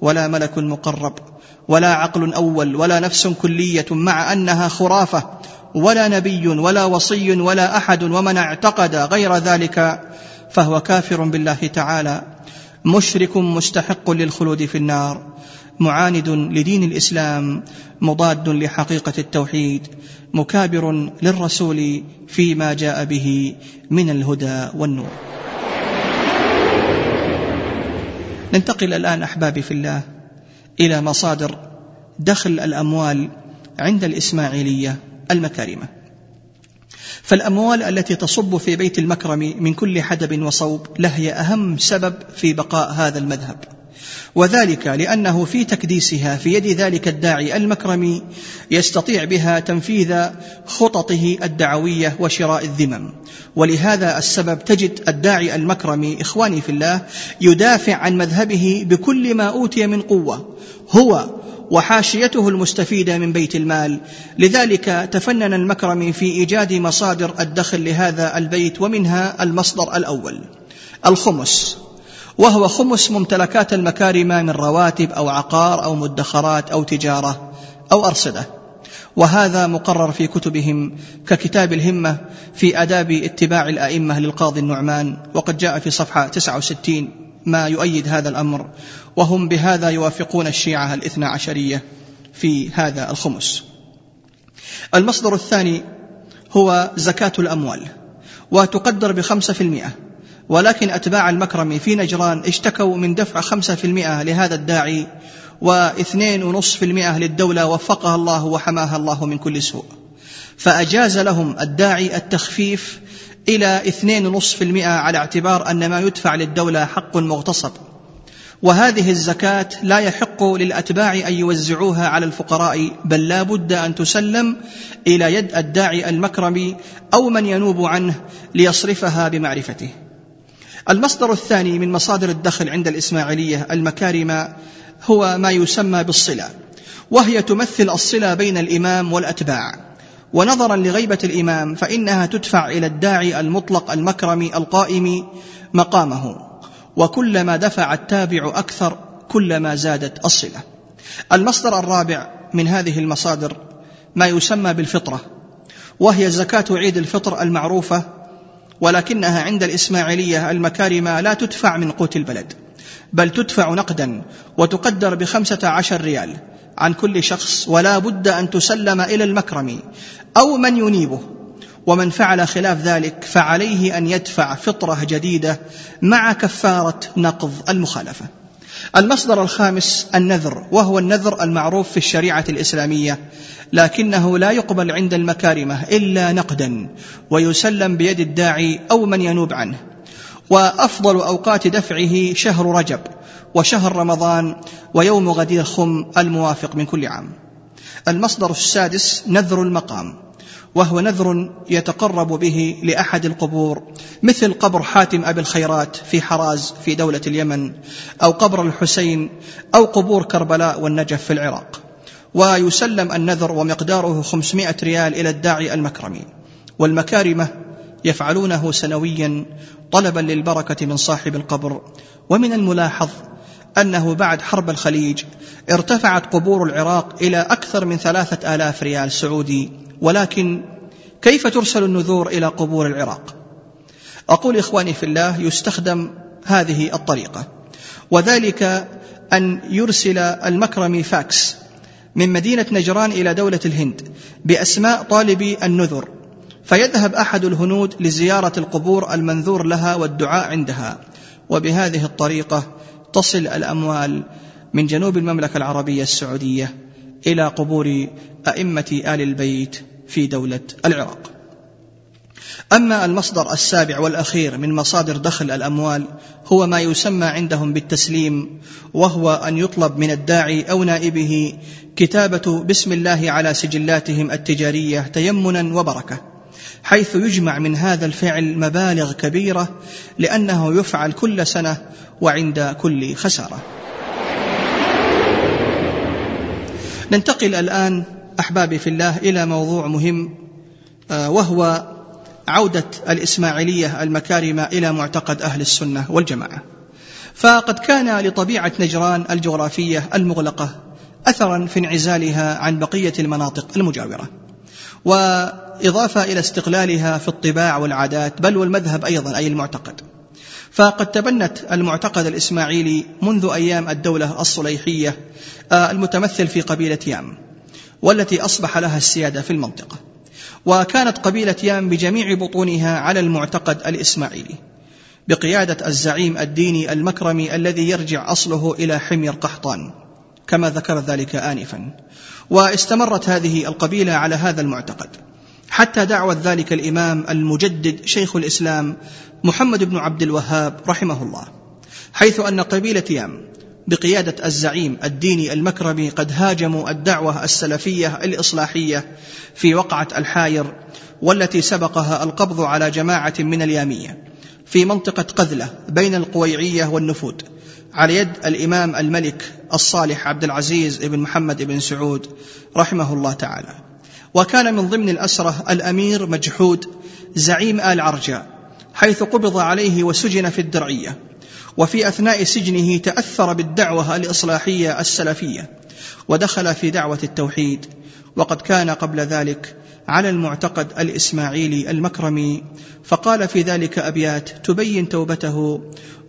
ولا ملك مقرب. ولا عقل أول ولا نفس كلية مع أنها خرافة ولا نبي ولا وصي ولا أحد ومن اعتقد غير ذلك فهو كافر بالله تعالى مشرك مستحق للخلود في النار معاند لدين الإسلام مضاد لحقيقة التوحيد مكابر للرسول فيما جاء به من الهدى والنور. ننتقل الآن أحبابي في الله. إلى مصادر دخل الأموال عند الإسماعيلية المكارمة. فالأموال التي تصب في بيت المكرم من كل حدب وصوب لهي أهم سبب في بقاء هذا المذهب. وذلك لأنه في تكديسها في يد ذلك الداعي المكرمي يستطيع بها تنفيذ خططه الدعوية وشراء الذمم. ولهذا السبب تجد الداعي المكرمي إخواني في الله يدافع عن مذهبه بكل ما أوتي من قوة هو وحاشيته المستفيدة من بيت المال. لذلك تفنن المكرمي في إيجاد مصادر الدخل لهذا البيت ومنها المصدر الأول الخمس. وهو خمس ممتلكات المكارم من رواتب أو عقار أو مدخرات أو تجارة أو أرصدة. وهذا مقرر في كتبهم ككتاب الهمة في آداب اتباع الأئمة للقاضي النعمان وقد جاء في صفحة 69 ما يؤيد هذا الأمر وهم بهذا يوافقون الشيعة الاثنا عشرية في هذا الخمس. المصدر الثاني هو زكاة الأموال وتقدر بخمسة في المئة. ولكن أتباع المكرمي في نجران اشتكوا من دفع خمسة في المئة لهذا الداعي واثنين ونصف في المئة للدولة وفقها الله وحماها الله من كل سوء. فأجاز لهم الداعي التخفيف إلى اثنين ونصف في المئة على اعتبار أن ما يدفع للدولة حق مغتصب. وهذه الزكاة لا يحق للأتباع أن يوزعوها على الفقراء بل لا بد أن تسلم إلى يد الداعي المكرمي أو من ينوب عنه ليصرفها بمعرفته. المصدر الثاني من مصادر الدخل عند الإسماعيلية المكارم هو ما يسمى بالصلة وهي تمثل الصلة بين الإمام والأتباع. ونظرا لغيبة الإمام فإنها تدفع إلى الداعي المطلق المكرم القائم مقامه. وكلما دفع التابع أكثر كلما زادت الصلة. المصدر الرابع من هذه المصادر ما يسمى بالفطرة وهي زكاة عيد الفطر المعروفة ولكنها عند الإسماعيلية المكارمة لا تدفع من قوت البلد بل تدفع نقدا وتقدر بخمسة عشر ريال عن كل شخص ولا بد أن تسلم إلى المكرم أو من ينيبه. ومن فعل خلاف ذلك فعليه أن يدفع فطرة جديدة مع كفارة نقض المخالفة. المصدر الخامس النذر وهو النذر المعروف في الشريعة الإسلامية لكنه لا يقبل عند المكارمه إلا نقدا ويسلم بيد الداعي أو من ينوب عنه. وأفضل أوقات دفعه شهر رجب وشهر رمضان ويوم غدير خم الموافق من كل عام. المصدر السادس نذر المقام. وهو نذر يتقرب به لأحد القبور مثل قبر حاتم أبي الخيرات في حراز في دولة اليمن أو قبر الحسين أو قبور كربلاء والنجف في العراق. ويسلم النذر ومقداره خمسمائة ريال إلى الداعي المكرمي والمكارمة يفعلونه سنويا طلبا للبركة من صاحب القبر ومن الملاحظ أنه بعد حرب الخليج ارتفعت قبور العراق إلى أكثر من ثلاثة آلاف ريال سعودي. ولكن كيف ترسل النذور إلى قبور العراق؟ أقول إخواني في الله يستخدم هذه الطريقة وذلك أن يرسل المكرمي فاكس من مدينة نجران إلى دولة الهند بأسماء طالبي النذر فيذهب أحد الهنود لزيارة القبور المنذور لها والدعاء عندها. وبهذه الطريقة تصل الأموال من جنوب المملكة العربية السعودية إلى قبور أئمة آل البيت في دولة العراق. أما المصدر السابع والأخير من مصادر دخل الأموال هو ما يسمى عندهم بالتسليم وهو أن يطلب من الداعي أو نائبه كتابة بسم الله على سجلاتهم التجارية تيمنا وبركة. حيث يجمع من هذا الفعل مبالغ كبيرة لأنه يفعل كل سنة وعند كل خسارة. ننتقل الآن أحبابي في الله إلى موضوع مهم آه، وهو عودة الإسماعيلية المكارمة إلى معتقد أهل السنة والجماعة. فقد كان لطبيعة نجران الجغرافية المغلقة أثرا في انعزالها عن بقية المناطق المجاورة. وإضافة إلى استقلالها في الطباع والعادات بل والمذهب أيضا أي المعتقد. فقد تبنت المعتقد الإسماعيلي منذ أيام الدولة الصليحية آه، المتمثل في قبيلة يام والتي أصبح لها السيادة في المنطقة. وكانت قبيلة يام بجميع بطونها على المعتقد الإسماعيلي بقيادة الزعيم الديني المكرمي الذي يرجع أصله إلى حمير قحطان كما ذكر ذلك آنفا. واستمرت هذه القبيلة على هذا المعتقد. حتى دعوت ذلك الإمام المجدد شيخ الإسلام محمد بن عبد الوهاب رحمه الله حيث أن قبيلة يام بقيادة الزعيم الديني المكرمي قد هاجموا الدعوة السلفية الإصلاحية في وقعة الحاير والتي سبقها القبض على جماعة من اليامية في منطقة قذلة بين القويعية والنفود على يد الإمام الملك الصالح عبد العزيز بن محمد بن سعود رحمه الله تعالى. وكان من ضمن الأسرة الأمير مجحود زعيم آل عرجاء حيث قبض عليه وسجن في الدرعية وفي أثناء سجنه تأثر بالدعوة الإصلاحية السلفية ودخل في دعوة التوحيد وقد كان قبل ذلك على المعتقد الإسماعيلي المكرمي فقال في ذلك أبيات تبين توبته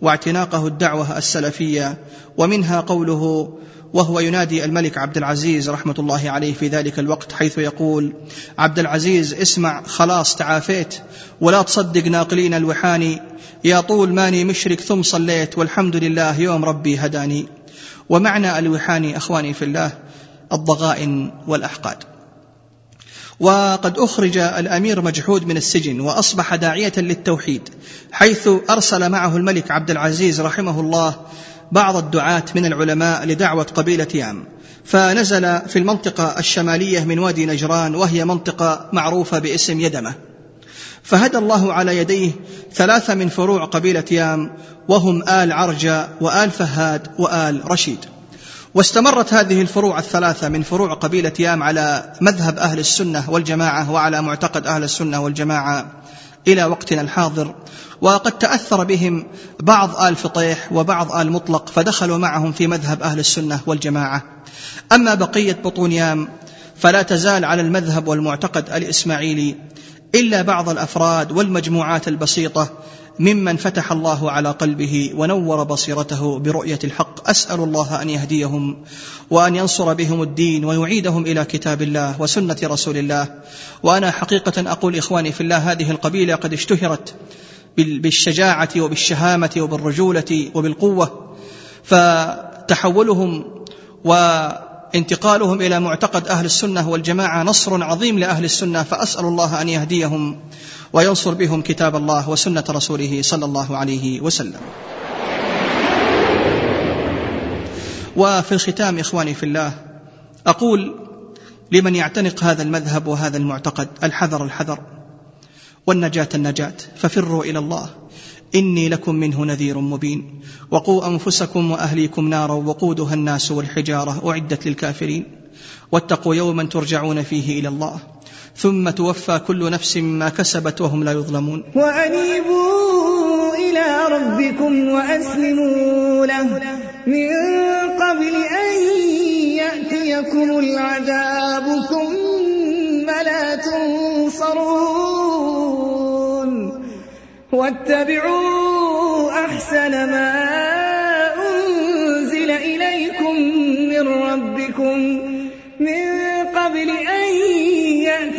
واعتناقه الدعوة السلفية ومنها قوله وهو ينادي الملك عبد العزيز رحمة الله عليه في ذلك الوقت حيث يقول عبد العزيز اسمع خلاص تعافيت ولا تصدق ناقلين الوحاني يا طول ماني مشرك ثم صليت والحمد لله يوم ربي هداني ومعنى الوحاني أخواني في الله الضغائن والأحقاد. وقد أخرج الأمير مجحود من السجن وأصبح داعية للتوحيد حيث أرسل معه الملك عبد العزيز رحمه الله بعض الدعاة من العلماء لدعوة قبيلة يام. فنزل في المنطقة الشمالية من وادي نجران وهي منطقة معروفة باسم يدمة. فهدى الله على يديه ثلاثة من فروع قبيلة يام وهم آل عرجة وآل فهاد وآل رشيد. واستمرت هذه الفروع الثلاثة من فروع قبيلة يام على مذهب أهل السنة والجماعة وعلى معتقد أهل السنة والجماعة إلى وقتنا الحاضر. وقد تأثر بهم بعض آل فطيح وبعض آل مطلق فدخلوا معهم في مذهب أهل السنة والجماعة. أما بقية بطون يام فلا تزال على المذهب والمعتقد الإسماعيلي إلا بعض الأفراد والمجموعات البسيطة ممن فتح الله على قلبه ونور بصيرته برؤية الحق. أسأل الله أن يهديهم وأن ينصر بهم الدين ويعيدهم إلى كتاب الله وسنة رسول الله. وأنا حقيقة أقول إخواني في الله هذه القبيلة قد اشتهرت بالشجاعة وبالشهامة وبالرجولة وبالقوة. فتحولهم وانتقالهم إلى معتقد أهل السنة والجماعة نصر عظيم لأهل السنة فأسأل الله أن يهديهم. وينصر بهم كتاب الله وسنة رسوله صلى الله عليه وسلم. وفي الختام إخواني في الله أقول لمن يعتنق هذا المذهب وهذا المعتقد الحذر الحذر والنجاة النجاة ففروا إلى الله. إني لكم منه نذير مبين. وقوا أنفسكم وأهليكم نارا وقودها الناس والحجارة أعدت للكافرين. واتقوا يوما ترجعون فيه إلى الله. ثم توفى كل نفس ما كسبت وهم لا يظلمون. وأنيبوا إلى ربكم وأسلموا له. من قبل أن يأتيكم العذاب ثم لا تنصرون. واتبعوا أحسن ما أنزل إليكم من ربكم. من قبل أن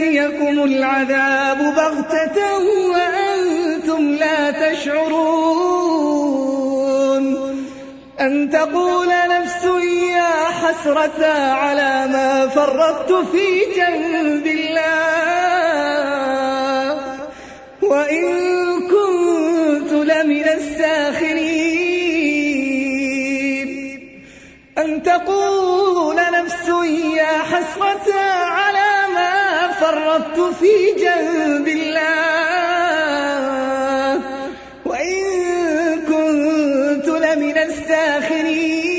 يأتيكم العذاب بغتة وأنتم لا تشعرون. أن تقول نفس يا حسرة على ما فرطت في جنب الله. وإن كنت لمن الساخرين. أن تقول نفس يا حسرة على فرطت في جنب الله. وإن كنت لمن الساخرين.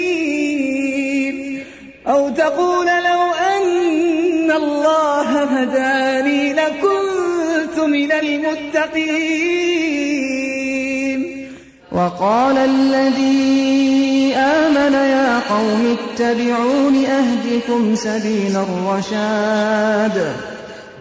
أو تقول لو أن الله هداني لكنت من المتقين. وقال الذي آمن يا قوم اتبعون أهدكم سبيل الرشاد.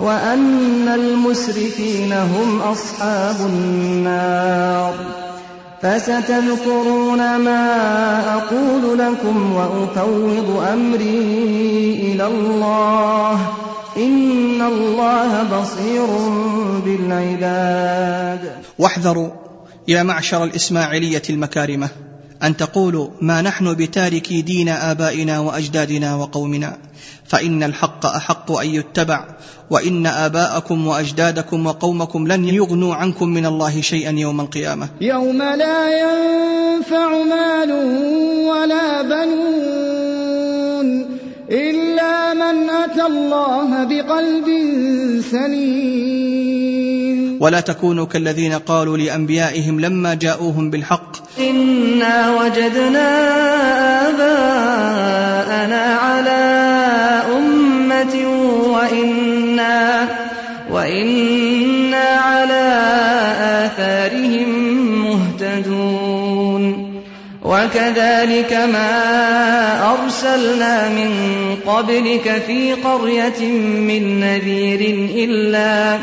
وأن المسرفين هم أصحاب النار. فستذكرون ما أقول لكم وأفوض أمري إلى الله. إن الله بصير بالعباد. واحذروا يا معشر الإسماعيلية المكارمة أن تقولوا ما نحن بتاركي دين آبائنا وأجدادنا وقومنا. فإن الحق أحق أن يتبع وإن آباءكم وأجدادكم وقومكم لن يغنوا عنكم من الله شيئا يوم القيامة. يوم لا ينفع مال ولا بنون إلا من أتى الله بقلب سليم. ولا تكونوا كالذين قالوا لأنبيائهم لما جاءوهم بالحق. إنا وجدنا آباءنا على أمة وإنا وإنا على آثارهم مهتدون. وكذلك ما أرسلنا من قبلك في قرية من نذير إلا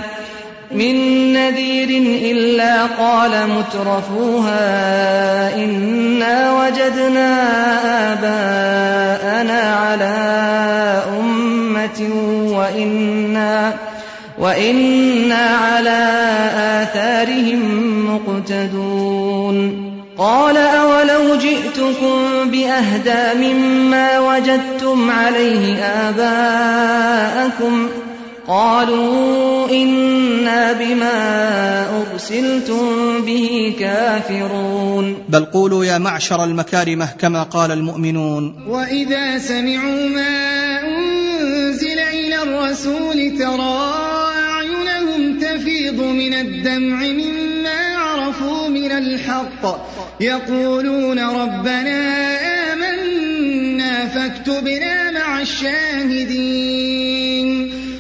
من نذير إلا قال مترفوها إنا وجدنا آباءنا على أمة وإنا وإنا على آثارهم مقتدون. قال أولو جئتكم بأهدى مما وجدتم عليه آباءكم قالوا إنا بما أرسلتم به كافرون. بل قولوا يا معشر المكارمة كما قال المؤمنون. وإذا سمعوا ما أنزل إلى الرسول ترى أعينهم تفيض من الدمع مما عرفوا من الحق. يقولون ربنا آمنا فاكتبنا مع الشاهدين.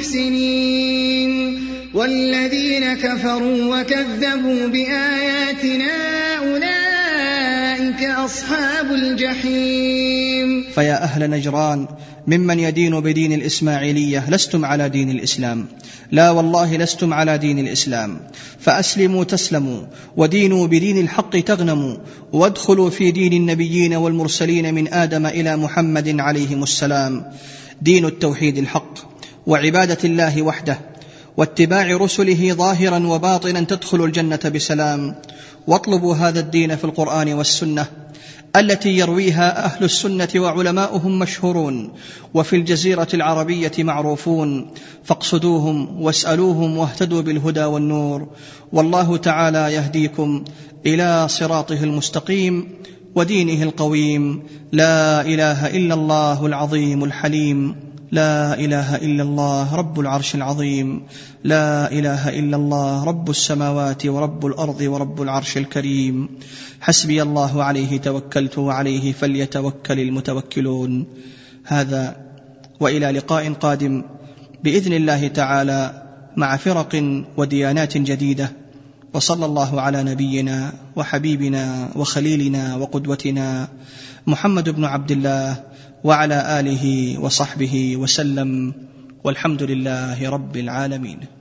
المحسنين. والذين كفروا وكذبوا بآياتنا أولئك أصحاب الجحيم. فيا أهل نجران ممن يدين بدين الإسماعيلية لستم على دين الإسلام. لا والله لستم على دين الإسلام. فأسلموا تسلموا ودينوا بدين الحق تغنموا وادخلوا في دين النبيين والمرسلين من آدم إلى محمد عليهم السلام. دين التوحيد الحق. وعبادة الله وحده واتباع رسله ظاهرا وباطنا تدخل الجنة بسلام. واطلبوا هذا الدين في القرآن والسنة التي يرويها أهل السنة وعلماؤهم مشهورون وفي الجزيرة العربية معروفون. فاقصدوهم واسألوهم واهتدوا بالهدى والنور. والله تعالى يهديكم إلى صراطه المستقيم ودينه القويم. لا إله إلا الله العظيم الحليم. لا إله إلا الله رب العرش العظيم. لا إله إلا الله رب السماوات ورب الأرض ورب العرش الكريم. حسبي الله عليه توكلت وعليه فليتوكل المتوكلون. هذا وإلى لقاء قادم بإذن الله تعالى مع فرق وديانات جديدة. وصلى الله على نبينا وحبيبنا وخليلنا وقدوتنا محمد بن عبد الله وعلى آله وصحبه وسلم والحمد لله رب العالمين.